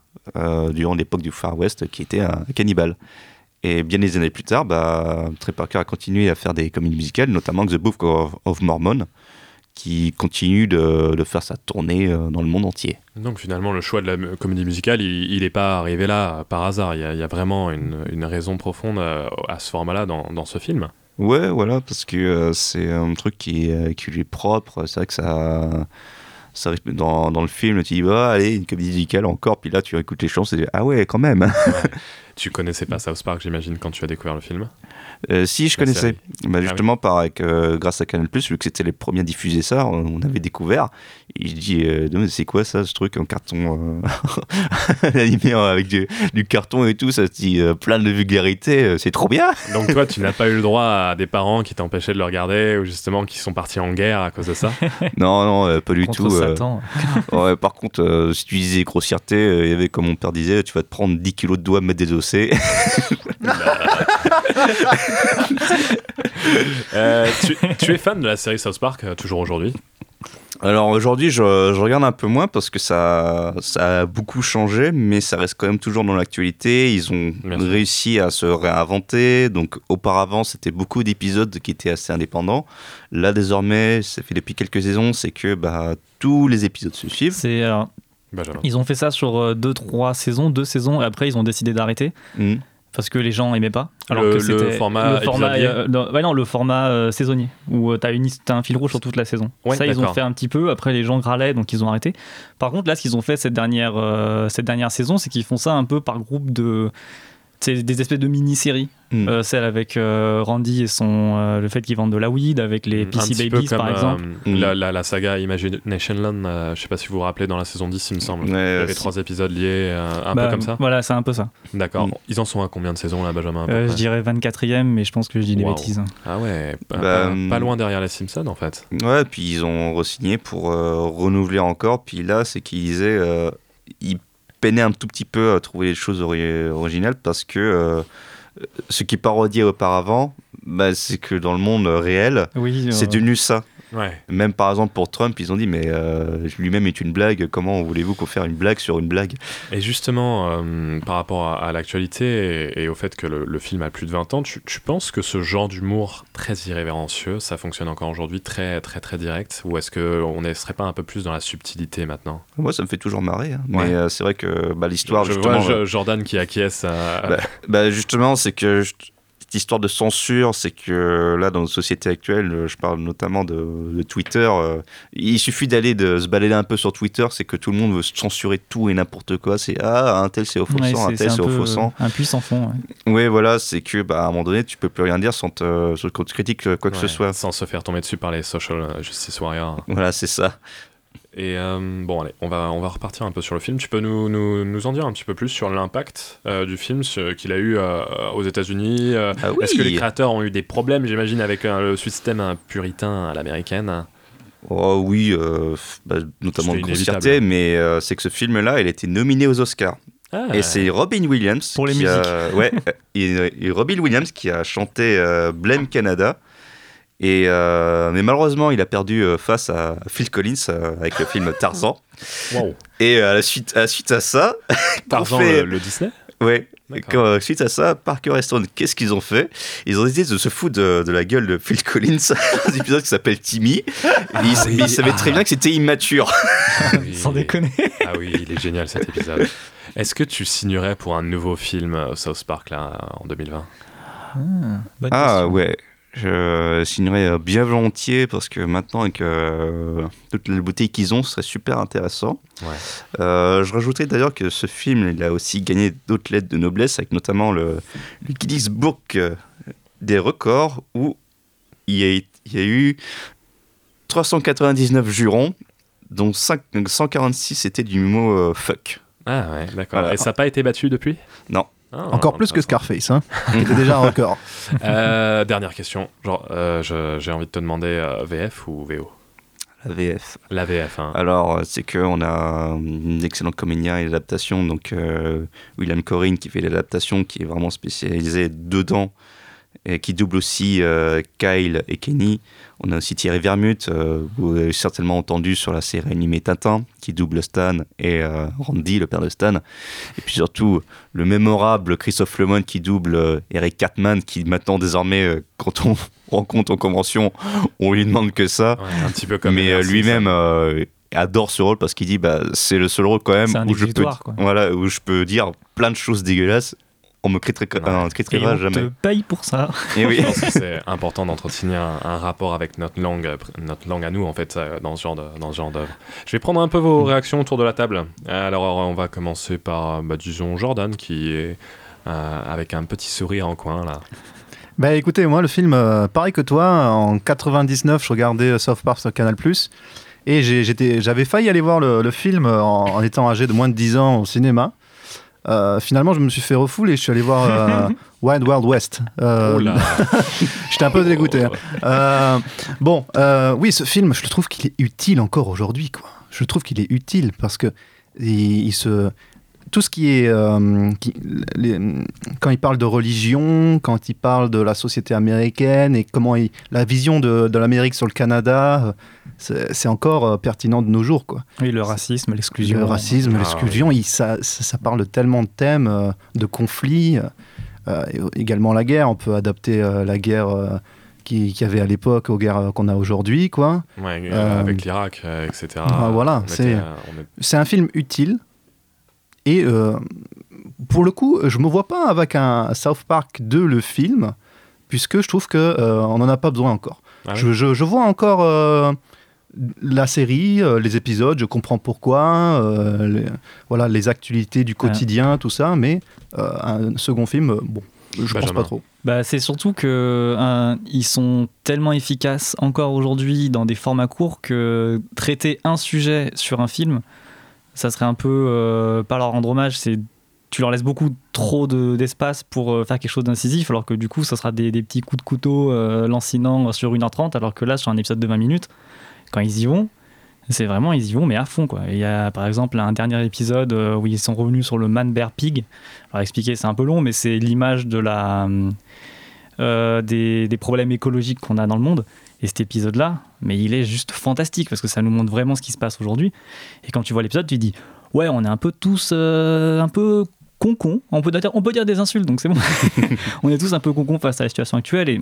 durant l'époque du Far West qui était un cannibale. Et bien des années plus tard, bah, Trey Parker a continué à faire des comédies musicales, notamment The Book of, of Mormon, qui continue de, de faire sa tournée euh, dans le monde entier. Donc finalement, le choix de la comédie musicale, il n'est pas arrivé là par hasard. Il y a, il y a vraiment une, une raison profonde euh, à ce format-là dans, dans ce film. Ouais, voilà, parce que euh, c'est un truc qui, euh, qui lui est propre. C'est vrai que ça. ça dans le film, tu dis, bah, allez, une comédie musicale encore, puis là, tu écoutes les chansons, et tu dis, ah ouais, quand même. Tu connaissais pas South Park, j'imagine, quand tu as découvert le film Euh, si, je La connaissais. Bah, Ah justement, par, avec, euh, grâce à Canal, vu que c'était les premiers à diffuser ça, on, avait découvert. Et je dis, euh, c'est quoi ça, ce truc en carton euh, animé avec du, du carton et tout Ça se dit euh, plein de vulgarité, euh, c'est trop bien Donc toi, tu n'as pas eu le droit à des parents qui t'empêchaient de le regarder ou justement qui sont partis en guerre à cause de ça? Non, non, euh, pas du Contre tout. euh. Satan. ouais, par contre, euh, si tu disais grossièreté, euh, il y avait, comme mon père disait, tu vas te prendre 10 kilos de doigts, mettre des Euh, tu, tu es fan de la série South Park euh, toujours aujourd'hui? Alors aujourd'hui, je, je regarde un peu moins parce que ça, ça a beaucoup changé, mais ça reste quand même toujours dans l'actualité. Ils ont réussi à se réinventer. Donc auparavant, c'était beaucoup d'épisodes qui étaient assez indépendants. Là, désormais, ça fait depuis quelques saisons, c'est que bah, tous les épisodes se suivent. C'est euh, Ils ont fait ça sur 2-3 saisons, deux saisons, et après ils ont décidé d'arrêter. Mhm. Parce que les gens aimaient pas. Le- que le c'était- format le format, euh, non, ouais, non, le format euh, saisonnier, où tu as, un fil rouge sur toute la saison. Ouais, ça, ils ont fait un petit peu, après les gens râlaient, donc ils ont arrêté. Par contre, là, ce qu'ils ont fait cette dernière, euh, cette dernière saison, c'est qu'ils font ça un peu par groupe de. C'est des espèces de mini-séries. Hmm. Euh, celle avec euh, Randy et son, euh, le fait qu'ils vendent de la weed, avec les un PC Babies comme par exemple. euh, la, la, la saga Imagination Land, euh, je sais pas si vous vous rappelez dans la saison 10, il me semble. il y avait trois épisodes liés, euh, un Bah, peu comme ça. Voilà, c'est un peu ça. D'accord. Mm. Ils en sont à combien de saisons là, Benjamin Euh, je dirais 24ème, mais je pense que je dis des bêtises. Ah ouais, pas, Bah, pas- pas loin derrière les Simpsons en fait. Ouais, puis ils ont re-signé pour euh, renouveler encore. Puis là, c'est qu'ils disaient, euh, ils peinaient un tout petit peu à trouver les choses ori- originales parce que euh, ce qui parodiait auparavant, bah, c'est que dans le monde réel, Oui, c'est euh, devenu ça. Ouais. Même par exemple pour Trump, ils ont dit mais euh, lui-même est une blague. Comment voulez-vous qu'on fasse une blague sur une blague? Et justement, euh, par rapport à, à l'actualité et, et au fait que le, le film a plus de 20 ans, tu, tu penses que ce genre d'humour très irrévérencieux, ça fonctionne encore aujourd'hui, très très très direct? Ou est-ce qu'on ne serait pas un peu plus dans la subtilité maintenant? Moi, ça me fait toujours marrer. hein. Ouais. Mais euh, c'est vrai que bah, l'histoire Je vois Jordan qui acquiesce à... Bah, bah, justement, c'est que je- cette histoire de censure, c'est que là, dans notre société actuelle, euh, je parle notamment de, de Twitter, euh, il suffit d'aller de se balader un peu sur Twitter, c'est que tout le monde veut censurer tout et n'importe quoi. C'est ah, un tel c'est offensant, Ouais, un c'est- tel c'est un offensant. Un puissant fond. ouais. Oui, voilà, c'est que bah, à un moment donné, tu peux plus rien dire sans te, sans qu'on te critique euh, quoi que ce soit. Sans se faire tomber dessus par les social euh, justice warriors. Voilà, c'est ça. Et euh, bon, allez, on va, on va repartir un peu sur le film. Tu peux nous, nous, nous en dire un petit peu plus sur l'impact euh, du film ce- qu'il a eu euh, aux États-Unis euh, Ah oui. Est-ce que les créateurs ont eu des problèmes, j'imagine, avec euh, le système puritain à l'américaine? Oh oui, euh, bah, notamment de grossièreté, mais euh, c'est que ce film-là, il a été nominé aux Oscars. Ah. Et c'est Robin Williams Pour les qui a- musiques. ouais, et, et Robin Williams qui a chanté euh, Blame Canada. Et euh, mais malheureusement, il a perdu euh, face à Phil Collins euh, avec le film Tarzan. Wow. Et à la suite, à la suite à ça, Tarzan, fait- le, le Disney? Ouais. Quand, suite à ça, Parker et Stone, qu'est-ce qu'ils ont fait? Ils ont décidé de se foutre de, de la gueule de Phil Collins dans un épisode qui s'appelle Timmy. Et ils, oui. mais ils savaient très Ah. bien que c'était immature. Sans déconner. Ah oui, il est génial cet épisode. Est-ce que tu signerais pour un nouveau film South Park là en 2020 Ah ouais, je signerais euh, bien volontiers parce que maintenant avec euh, toutes les bouteilles qu'ils ont, ce serait super intéressant. Ouais. Euh, je rajouterais d'ailleurs que ce film, il a aussi gagné d'autres lettres de noblesse, avec notamment le, le Guinness Book euh, des records où il y a, il y a eu 399 jurons, dont 5 146 étaient du mot euh, fuck. Ah ouais, d'accord. Voilà. Et ça n'a pas été battu depuis? Non. Ah, Encore plus que Scarface, hein. C'était déjà un record. Euh, dernière question. Genre, euh, j'ai envie de te demander euh, VF ou VO La VF. La VF, hein. Alors, c'est qu'on a un excellent comédien et l'adaptation, donc euh, William Corinne qui fait l'adaptation, qui est vraiment spécialisé dedans, qui double aussi euh, Kyle et Kenny. On a aussi Thierry Vermut, euh, vous avez certainement entendu sur la série animée Tintin, qui double Stan et euh, Randy, le père de Stan. Et puis surtout, le mémorable Christophe Lemon qui double Eric Cartman, qui maintenant désormais, quand on rencontre en convention, on lui demande que ça. Ouais, un petit peu comme Mais lui-même adore ce rôle parce qu'il dit bah, c'est le seul rôle quand même où je, peux, exutoire, quoi. voilà, où je peux dire plein de choses dégueulasses. On me critiquera, Et critiquera on jamais. te paye pour ça. Et oui. Je pense que c'est important d'entretenir un, un rapport avec notre langue, notre langue à nous en fait, euh, dans ce genre de, dans ce genre d'œuvre. Je vais prendre un peu vos réactions autour de la table. Alors on va commencer par, bah, disons Jordan qui est euh, avec un petit sourire en coin là. Bah écoutez, moi le film, euh, pareil que toi, en 99, je regardais South Park sur Canal+. Et j'ai- j'étais- j'avais failli aller voir le, le film en, en étant âgé de moins de 10 ans au cinéma. Euh, finalement, je me suis fait refouler et je suis allé voir euh, Wild Wild West. Euh, Oh. J'étais un peu dégoûté. hein. Euh, bon, euh, oui, ce film, je trouve qu'il est utile encore aujourd'hui. quoi. Je trouve qu'il est utile parce que il, il se tout ce qui est euh, qui- les- quand il parle de religion, quand il parle de la société américaine et comment il- la vision de, de l'Amérique sur le Canada, c'est encore euh, pertinent de nos jours, quoi. Oui, le racisme, l'exclusion. Le racisme, Ah, l'exclusion, ça, ça, ça parle de tellement de thèmes, euh, de conflits, euh, également la guerre. On peut adapter euh, la guerre euh, qui- qu'il y avait à l'époque aux guerres qu'on a aujourd'hui, quoi. Ouais, euh, Euh, avec l'Irak, euh, etc. ah, voilà, c'est euh, est- c'est un film utile. Et euh, pour le coup, je me vois pas avec un South Park 2 le film, puisque je trouve que euh, on n'en a pas besoin encore. Ah oui je, je- je vois encore euh, la série, euh, les épisodes, je comprends pourquoi, euh, les, voilà, les actualités du quotidien, tout ça, mais euh, un second film, euh, bon, je pense Benjamin. pas trop. Bah, c'est surtout que un, ils sont tellement efficaces encore aujourd'hui dans des formats courts que traiter un sujet sur un film, ça serait un peu euh, pas leur rendre hommage, c'est tu leur laisses beaucoup trop de- d'espace pour faire quelque chose d'incisif, alors que du coup, ça sera des, des petits coups de couteau euh, lancinants sur 1h30, alors que là, sur un épisode de 20 minutes, quand ils y vont, c'est vraiment, ils y vont, mais à fond. Quoi. Il y a par exemple un dernier épisode euh, où ils sont revenus sur le Man Bear Pig. Alors, expliquer, c'est un peu long, mais c'est l'image de la, euh, des, problèmes écologiques qu'on a dans le monde. Et cet épisode-là, mais il est juste fantastique parce que ça nous montre vraiment ce qui se passe aujourd'hui. Et quand tu vois l'épisode, tu dis, ouais, on est un peu tous euh, un peu con-con. On peut, on peut dire des insultes, donc c'est bon. on est tous un peu con-con face à la situation actuelle. Et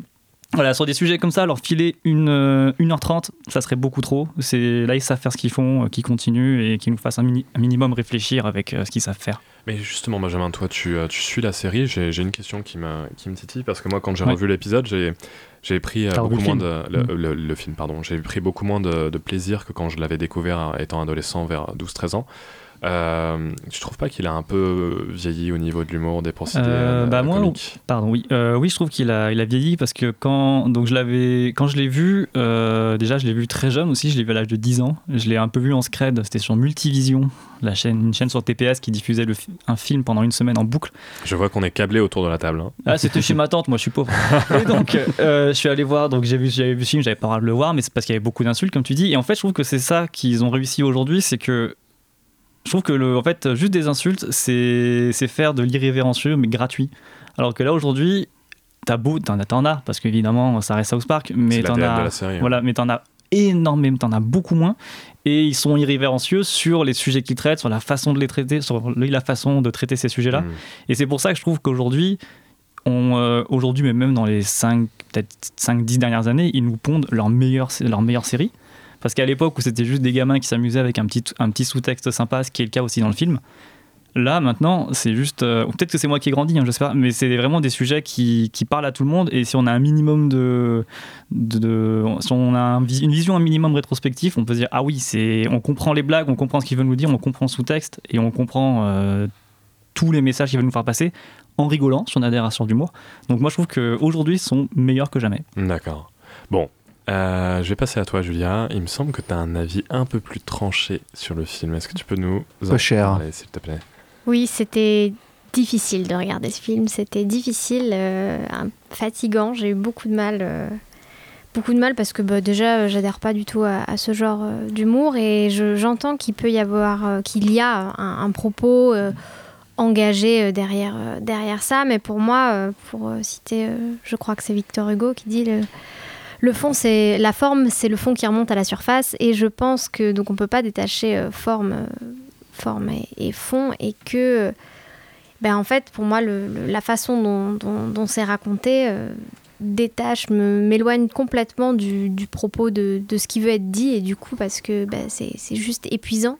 voilà, sur des sujets comme ça, leur filer une, euh, 1h30, ça serait beaucoup trop. C'est Là, ils savent faire ce qu'ils font, euh, qu'ils continuent et qu'ils nous fassent un, mini- un minimum réfléchir avec euh, ce qu'ils savent faire. Mais justement, Benjamin, toi, tu, euh, tu suis la série. J'ai j'ai une question qui, me- qui me titille parce que moi, quand j'ai Ouais. revu l'épisode, j'ai j'ai pris euh, beaucoup moins film de Mm. le, le- le film, pardon. J'ai pris beaucoup moins de, de plaisir que quand je l'avais découvert euh, étant adolescent vers 12-13 ans. Euh, tu trouves pas qu'il a un peu vieilli au niveau de l'humour, des procédés Euh, bah moi, comiques pardon, oui, Euh, oui, je trouve qu'il a, il a vieilli parce que quand, donc je l'avais, quand je l'ai vu, euh, déjà je l'ai vu très jeune aussi, je l'ai vu à l'âge de 10 ans. Je l'ai un peu vu en scred, c'était sur Multivision, la chaîne, une chaîne sur TPS qui diffusait le un film pendant une semaine en boucle. Je vois qu'on est câblé autour de la table. hein. Ah, c'était chez ma tante, moi je suis pauvre. Et donc, euh, je suis allé voir, donc j'ai vu, j'avais vu ce film, j'avais pas le droit de le voir, mais c'est parce qu'il y avait beaucoup d'insultes, comme tu dis. Et en fait, je trouve que c'est ça qu'ils ont réussi aujourd'hui, c'est que je trouve que le, en fait, juste des insultes, c'est c'est faire de l'irrévérencieux, mais gratuit. Alors que là, aujourd'hui, t'as beau, t'en as, t'en as, parce qu'évidemment, ça reste South Park, mais t'en as, hein. voilà, mais t'en as énormément, t'en as beaucoup moins, et ils sont irrévérencieux sur les sujets qu'ils traitent, sur la façon de les traiter, sur la façon de traiter ces sujets-là. Mm. Et c'est pour ça que je trouve qu'aujourd'hui, euh, aujourd'hui, mais même dans les 5, peut-être 5-10 dernières années, ils nous pondent leur meilleure, leur meilleure série. Parce qu'à l'époque où c'était juste des gamins qui s'amusaient avec un petit, un petit sous-texte sympa, ce qui est le cas aussi dans le film, là maintenant c'est juste. euh, peut-être que c'est moi qui ai grandi, hein, j'espère, mais c'est vraiment des sujets qui, qui parlent à tout le monde. Et si on a un minimum de. de, si on a une vision un minimum rétrospective, on peut se dire ah oui, c'est, on comprend les blagues, on comprend ce qu'ils veulent nous dire, on comprend le sous-texte et on comprend euh, tous les messages qu'ils veulent nous faire passer en rigolant si on à ce genre d'humour. Donc moi je trouve qu'aujourd'hui ils sont meilleurs que jamais. D'accord. Bon, euh, je vais passer à toi, Julia. Il me semble que tu as un avis un peu plus tranché sur le film. Est-ce que tu peux nous en Peu cher. parler, s'il te plaît? Oui, c'était difficile de regarder ce film. C'était difficile, euh, fatigant. J'ai eu beaucoup de mal. euh, beaucoup de mal parce que bah, déjà, j'adhère pas du tout à, à ce genre euh, d'humour et je- j'entends qu'il peut y avoir, euh, qu'il y a un, un propos euh, engagé derrière, derrière ça. Mais pour moi, pour citer, je crois que c'est Victor Hugo qui dit le, le fond, c'est la forme, c'est le fond qui remonte à la surface. Et je pense que donc on peut pas détacher euh, forme, euh, forme et, fond, et que, ben en fait, pour moi, le- la façon dont, dont- dont c'est raconté euh, détache, m'éloigne complètement du, propos de, de ce qui veut être dit, et du coup, parce que ben, c'est juste épuisant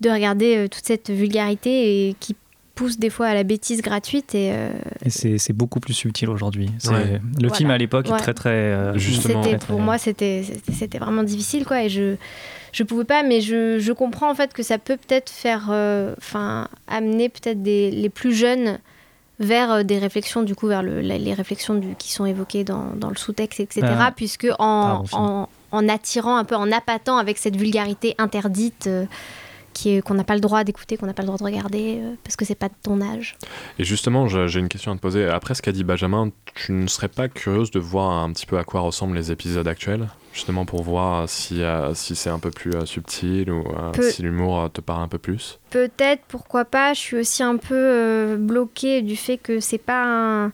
de regarder toute cette vulgarité et qui pousse des fois à la bêtise gratuite et euh, Et c'est beaucoup plus subtil aujourd'hui. C'est- Ouais. Le Voilà. film à l'époque Ouais. est très très. euh, Justement. Très, pour très- moi c'était vraiment difficile quoi et je je pouvais pas mais je, je comprends en fait que ça peut peut-être faire euh, enfin amener peut-être des les plus jeunes vers des réflexions du coup vers le, les réflexions du, qui sont évoquées dans, dans le sous-texte etc Ah. puisque en, en, en attirant un peu en appâtant avec cette vulgarité interdite euh, qui qu'on n'a pas le droit d'écouter qu'on n'a pas le droit de regarder euh, parce que c'est pas de ton âge Et justement, j'ai une question à te poser. Après ce qu'a dit Benjamin, tu ne serais pas curieuse de voir un petit peu à quoi ressemblent les épisodes actuels? Justement pour voir si, euh, si c'est un peu plus euh, subtil ou si l'humour te parle un peu plus? Peut-être, pourquoi pas. Je suis aussi un peu bloquée du fait que c'est pas un-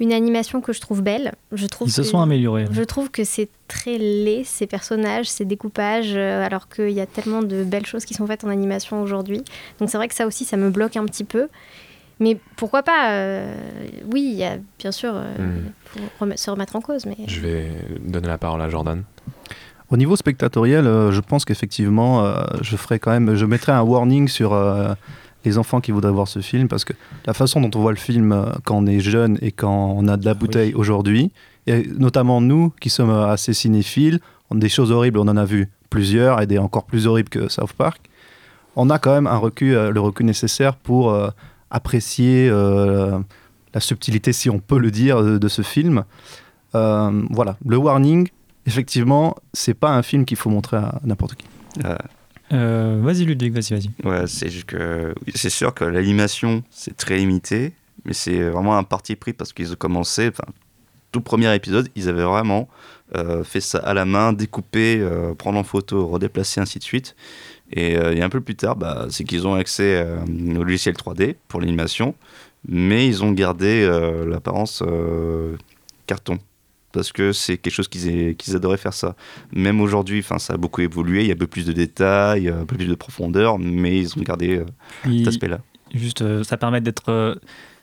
une animation que je trouve belle. Je trouve Ils se que- sont améliorés. Je trouve que c'est très laid ces personnages, ces découpages, euh, alors qu'il y a tellement de belles choses qui sont faites en animation aujourd'hui. Donc c'est vrai que ça aussi, ça me bloque un petit peu. Mais pourquoi pas euh, Oui, il y a bien sûr, euh, faut rem- se remettre en cause. Mais Je vais donner la parole à Jordan. Au niveau spectatoriel, euh, je pense qu'effectivement, euh, je ferai quand même, je mettrai un warning sur euh, les enfants qui voudraient voir ce film parce que la façon dont on voit le film euh, quand on est jeune et quand on a de la bouteille aujourd'hui, et notamment nous qui sommes euh, assez cinéphiles, des choses horribles, on en a vu plusieurs et des encore plus horribles que South Park. On a quand même un recul, euh, le recul nécessaire pour euh, apprécier euh, la subtilité, si on peut le dire, de, de ce film. Euh, voilà, le warning, effectivement, c'est pas un film qu'il faut montrer à n'importe qui. Euh, vas-y Ludwig, vas-y, vas-y. Ouais, c'est que c'est sûr que l'animation c'est très limité, mais c'est vraiment un parti pris parce qu'ils ont commencé. Enfin, tout premier épisode, ils avaient vraiment euh, fait ça à la main, découpé, euh, prendre en photo, redéplacer, ainsi de suite. Et, un peu plus tard, bah, c'est qu'ils ont accès au logiciel 3D pour l'animation, mais ils ont gardé l'apparence carton. Parce que c'est quelque chose qu'ils adoraient faire ça. Même aujourd'hui, ça a beaucoup évolué, il y a un peu plus de détails, un peu plus de profondeur, mais ils ont gardé euh, cet aspect-là. Juste, euh, ça permet d'être. euh,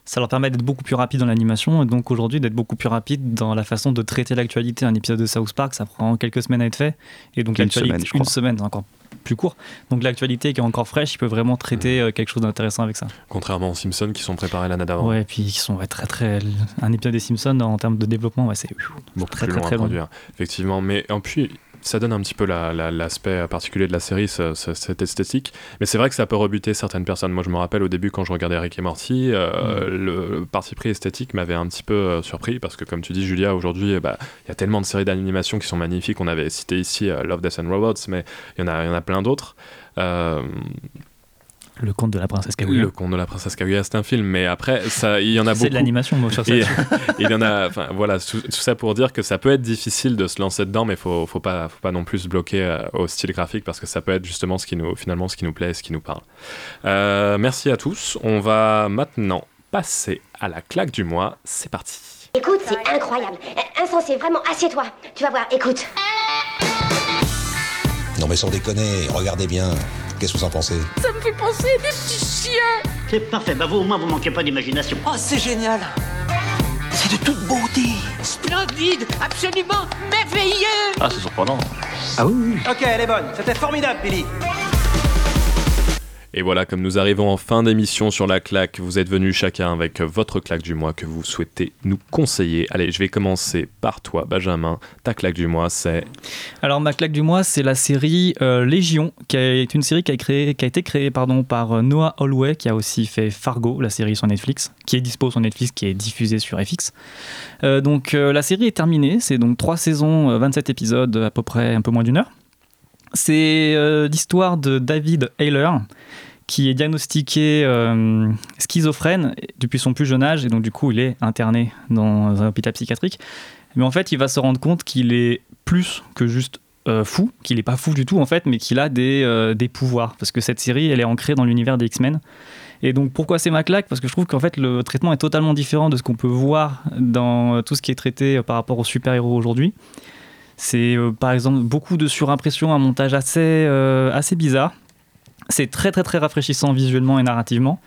ça leur permet d'être beaucoup plus rapide dans l'animation et donc aujourd'hui d'être beaucoup plus rapide dans la façon de traiter l'actualité. Un épisode de South Park, ça prend quelques semaines à être fait et donc Une l'actualité, semaine, je une crois. semaine, c'est encore plus court. Donc l'actualité qui est encore fraîche, il peut vraiment traiter euh, quelque chose d'intéressant avec ça. Contrairement aux Simpsons qui sont préparés l'année d'avant. Ouais, et puis qui sont ouais, très très. Un épisode des Simpsons en termes de développement, ouais, c'est beaucoup très très très long. produire. Effectivement, mais en plus, ça donne un petit peu la- la- l'aspect particulier de la série, ce- ce- cette esthétique. Mais c'est vrai que ça peut rebuter certaines personnes. Moi, je me rappelle au début quand je regardais Rick et Morty, euh, le parti pris esthétique m'avait un petit peu euh, surpris parce que, comme tu dis, Julia, aujourd'hui, eh bah, il y a tellement de séries d'animation qui sont magnifiques. On avait cité ici euh, Love, Death and Robots, mais il y en a, il y en a plein d'autres. Le conte de la princesse Kaguya. le conte de la princesse Kaguya, c'est un film, mais après, ça, il y en a beaucoup. C'est de l'animation, moi, sur ça. Et- il y en a, enfin voilà, tout, tout ça pour dire que ça peut être difficile de se lancer dedans, mais faut, faut pas, faut pas non plus se bloquer euh, au style graphique parce que ça peut être justement ce qui nous, finalement, ce qui nous plaît, et ce qui nous parle. Euh, merci à tous. On va maintenant passer à la claque du mois. C'est parti. Écoute, c'est incroyable. Insensé, vraiment, assieds-toi. Tu vas voir, écoute. Non mais sans déconner, regardez bien. Qu'est-ce que vous en pensez? Ça me fait penser à des petits chiens C'est parfait, bah vous au moins vous manquez pas d'imagination. Oh, c'est génial C'est de toute beauté Splendide Absolument merveilleux Ah, c'est surprenant. Ah oui, oui. Ok, elle est bonne. C'était formidable, Billy. Et voilà, comme nous arrivons en fin d'émission sur la claque, vous êtes venus chacun avec votre claque du mois que vous souhaitez nous conseiller. Allez, je vais commencer par toi, Benjamin. Ta claque du mois, c'est. Alors ma claque du mois, c'est la série euh, Légion, qui est une série qui a, été créée par euh, Noah Holloway, qui a aussi fait Fargo, la série sur Netflix, qui est dispo sur Netflix, qui est diffusée sur FX. Euh, donc la série est terminée, c'est donc trois saisons, euh, 27 épisodes, à peu près un peu moins d'une heure. C'est l'histoire de David Ayler, qui est diagnostiqué euh, schizophrène depuis son plus jeune âge, et donc du coup il est interné dans un hôpital psychiatrique. Mais en fait, il va se rendre compte qu'il est plus que juste euh, fou, qu'il n'est pas fou du tout en fait, mais qu'il a des, euh, des pouvoirs. Parce que cette série, elle est ancrée dans l'univers des X-Men. Et donc pourquoi c'est ma claque? Parce que je trouve qu'en fait le traitement est totalement différent de ce qu'on peut voir dans tout ce qui est traité par rapport aux super-héros aujourd'hui. C'est par exemple beaucoup de surimpression, un montage assez, assez bizarre. C'est très très très rafraîchissant visuellement et narrativement.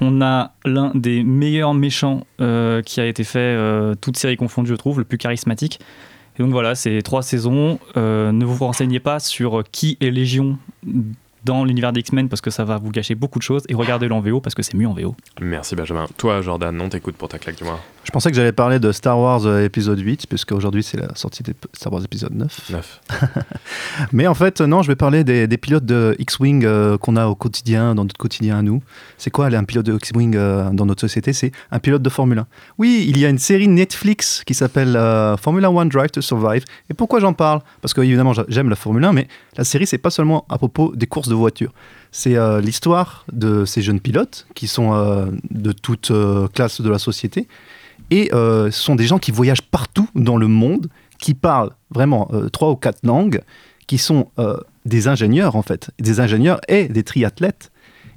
On a l'un des meilleurs méchants euh, qui a été fait, euh, toutes séries confondues, je trouve, le plus charismatique. Et donc voilà, c'est trois saisons. Euh, ne vous renseignez pas sur qui est Légion dans l'univers des X-Men parce que ça va vous gâcher beaucoup de choses. Et regardez-le en VO parce que c'est mieux en VO. Merci, Benjamin. Toi, Jordan, on t'écoute pour ta claque du mois. Je pensais que j'allais parler de Star Wars euh, épisode 8, puisque aujourd'hui c'est la sortie de Star Wars épisode 9. 9. Mais en fait, non, je vais parler des, des pilotes de X-Wing euh, qu'on a au quotidien, dans notre quotidien à nous. C'est quoi un pilote de X-Wing euh, dans notre société? C'est un pilote de Formule 1. Oui, il y a une série Netflix qui s'appelle euh, Formula One Drive to Survive. Et pourquoi j'en parle? Parce que évidemment, j'a- j'aime la Formule 1, mais la série, c'est pas seulement à propos des courses de voitures. C'est euh, l'histoire de ces jeunes pilotes qui sont euh, de toute euh, classe de la société. Et euh, ce sont des gens qui voyagent partout dans le monde, qui parlent vraiment euh, trois ou quatre langues, qui sont euh, des ingénieurs en fait, des ingénieurs et des triathlètes.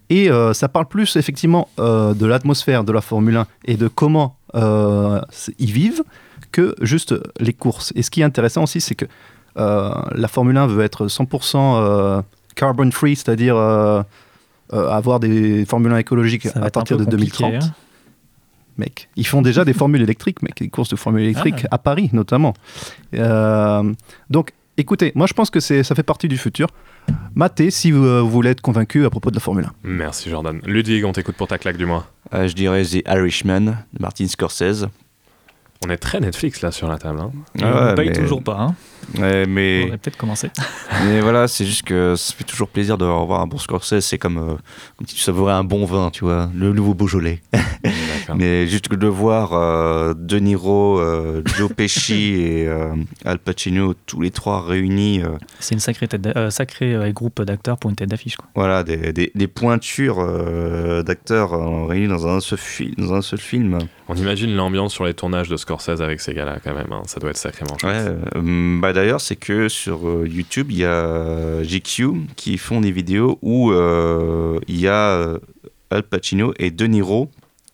Et ça parle plus effectivement de l'atmosphère de la Formule 1 et de comment ils vivent que juste les courses. Et ce qui est intéressant aussi, c'est que la Formule 1 veut être 100% euh, carbon free, c'est-à-dire avoir des Formule 1 écologiques à partir de compliqué, 2030 hein. Mec. Ils font déjà des formules électriques, mec, des courses de formules électriques Ah. à Paris notamment. Euh, donc, écoutez, moi je pense que c'est, ça fait partie du futur. Matez si vous, euh, vous voulez être convaincu à propos de la Formule 1. Merci, Jordan. Ludwig, on t'écoute pour ta claque du mois. Euh, je dirais The Irishman de Martin Scorsese. On est très Netflix là sur la table. hein. Et on ne paye toujours pas. Hein. Ouais, On mais, aurait peut-être commencé. mais voilà, c'est juste que ça fait toujours plaisir de revoir un bon Scorsese. C'est comme, euh, comme si tu savourais un bon vin, tu vois, le nouveau Beaujolais. mais juste que de voir euh, De Niro, euh, Joe Pesci et euh, Al Pacino, tous les trois réunis. euh, C'est une sacrée, tête euh, sacrée euh, groupe d'acteurs pour une tête d'affiche. quoi. Voilà, des, des- des pointures euh, d'acteurs euh, réunis dans un, seul fi- dans un seul film. On imagine l'ambiance sur les tournages de Scorsese avec ces gars-là quand même. hein. Ça doit être sacrément chouette. Ouais, euh, bah d'ailleurs, c'est que sur euh, YouTube, il y a GQ qui font des vidéos où euh, il y a euh, Al Pacino et De Niro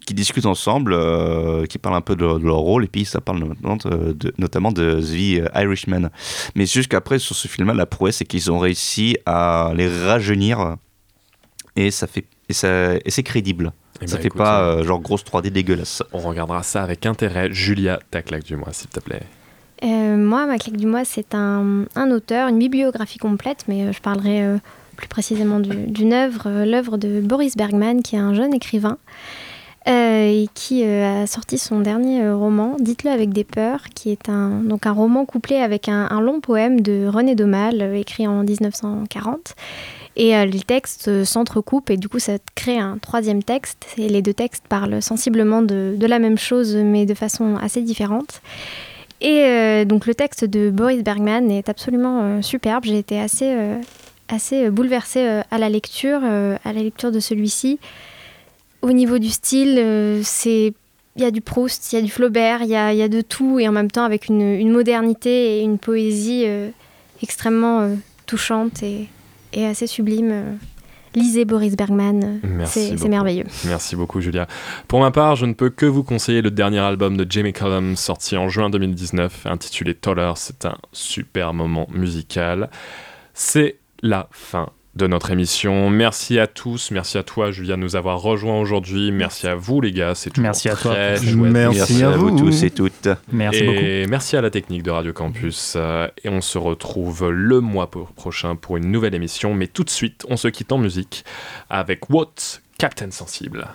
qui discutent ensemble, euh, qui parlent un peu de, de leur rôle, et puis ça parle notamment de, de- notamment de The Irishman. Mais jusqu'après, sur ce film-là, la prouesse, c'est qu'ils ont réussi à les rajeunir, et ça fait et, ça, et c'est crédible. Eh ça ben, fait écoute, pas euh, euh, genre grosse 3D dégueulasse. On regardera ça avec intérêt. Julia, ta claque du mois, s'il te plaît. Euh, moi, ma claque du mois, c'est un, un auteur, une bibliographie complète, mais euh, je parlerai euh, plus précisément du- d'une œuvre, l'œuvre de Boris Bergman, qui est un jeune écrivain et qui a sorti son dernier roman, Dites-le avec des peurs, qui est un, donc un roman couplé avec un, long poème de René Daumal, écrit en 1940. Et les textes s'entrecoupent et du coup ça crée un troisième texte. Et les deux textes parlent sensiblement de la même chose mais de façon assez différente. Et euh, donc le texte de Boris Bergman est absolument euh, superbe. J'ai été assez, euh, assez bouleversée à la lecture, à la lecture de celui-ci. Au niveau du style, il y a du Proust, il y a du Flaubert, il y a, y a de tout et en même temps avec une, modernité et une poésie extrêmement touchante et, et assez sublime. Lisez Boris Bergman, euh, Merci c'est merveilleux. Merci beaucoup, Julia. Pour ma part, je ne peux que vous conseiller le dernier album de Jamie Cullum, sorti en juin 2019, intitulé Toller. C'est un super moment musical. C'est la fin de notre émission. Merci à tous, merci à toi Julien de nous avoir rejoints aujourd'hui, merci à vous les gars, c'est toujours Merci à toi. Merci. Merci à à vous. vous tous et toutes. Merci et merci à la technique de Radio Campus. euh, et on se retrouve le mois prochain pour une nouvelle émission. Mais tout de suite, on se quitte en musique avec What Captain Sensible.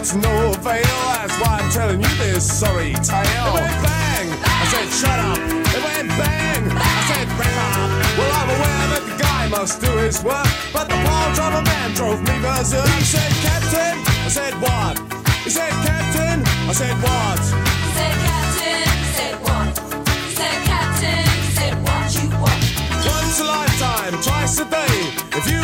But to no avail. That's why I'm telling you this sorry tale. It went bang, I said shut up. It went bang, I said wrap up. Well, I'm aware that the guy must do his work, but the poor driver man drove me berserk. He said, Captain, I said what? He said, Captain, I said what? He said, Captain, said what? He said, Captain, said what you want. Once a lifetime, twice a day. If you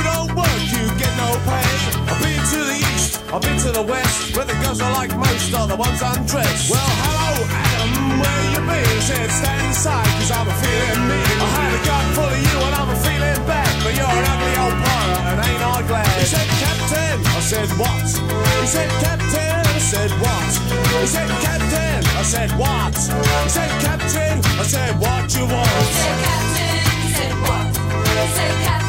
I've been to the west, where the girls are like most are the ones undressed. Well, hello, Adam, where you been? Said, stand aside, cause I'm a feeling mean. I had a gun full of you and I'm a feeling bad, but you're an ugly old pirate and ain't I glad? He said, Captain, I said, what? He said, Captain, I said, what? He said, Captain, I said, what? He said, Captain, I said, what you want? He said, Captain, said what? He said, Captain,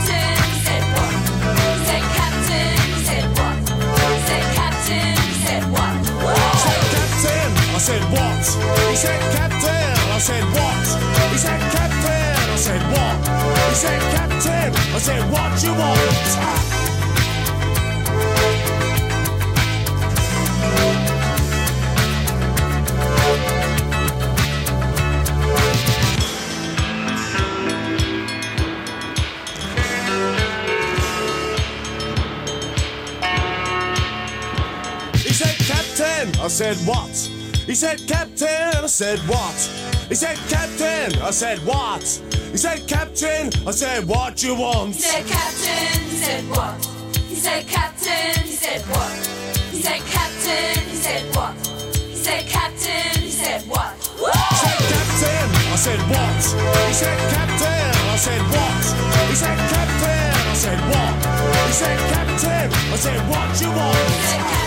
I said, what? He said, Captain, I said, what? He said, Captain, I said, what? He said, Captain, I said, what you want? He said, Captain, I said, what? He said, Captain, I said, what? He said, Captain, I said, what? He said, Captain, I said, what you want? He said, Captain, he said what? He said, Captain, he said what? He said, Captain, he said what? He said, Captain, he said what? He said, Captain, I said, what? He said, Captain, I said, what? He said, Captain, I said, what? He said, Captain, I said, what you want? He said,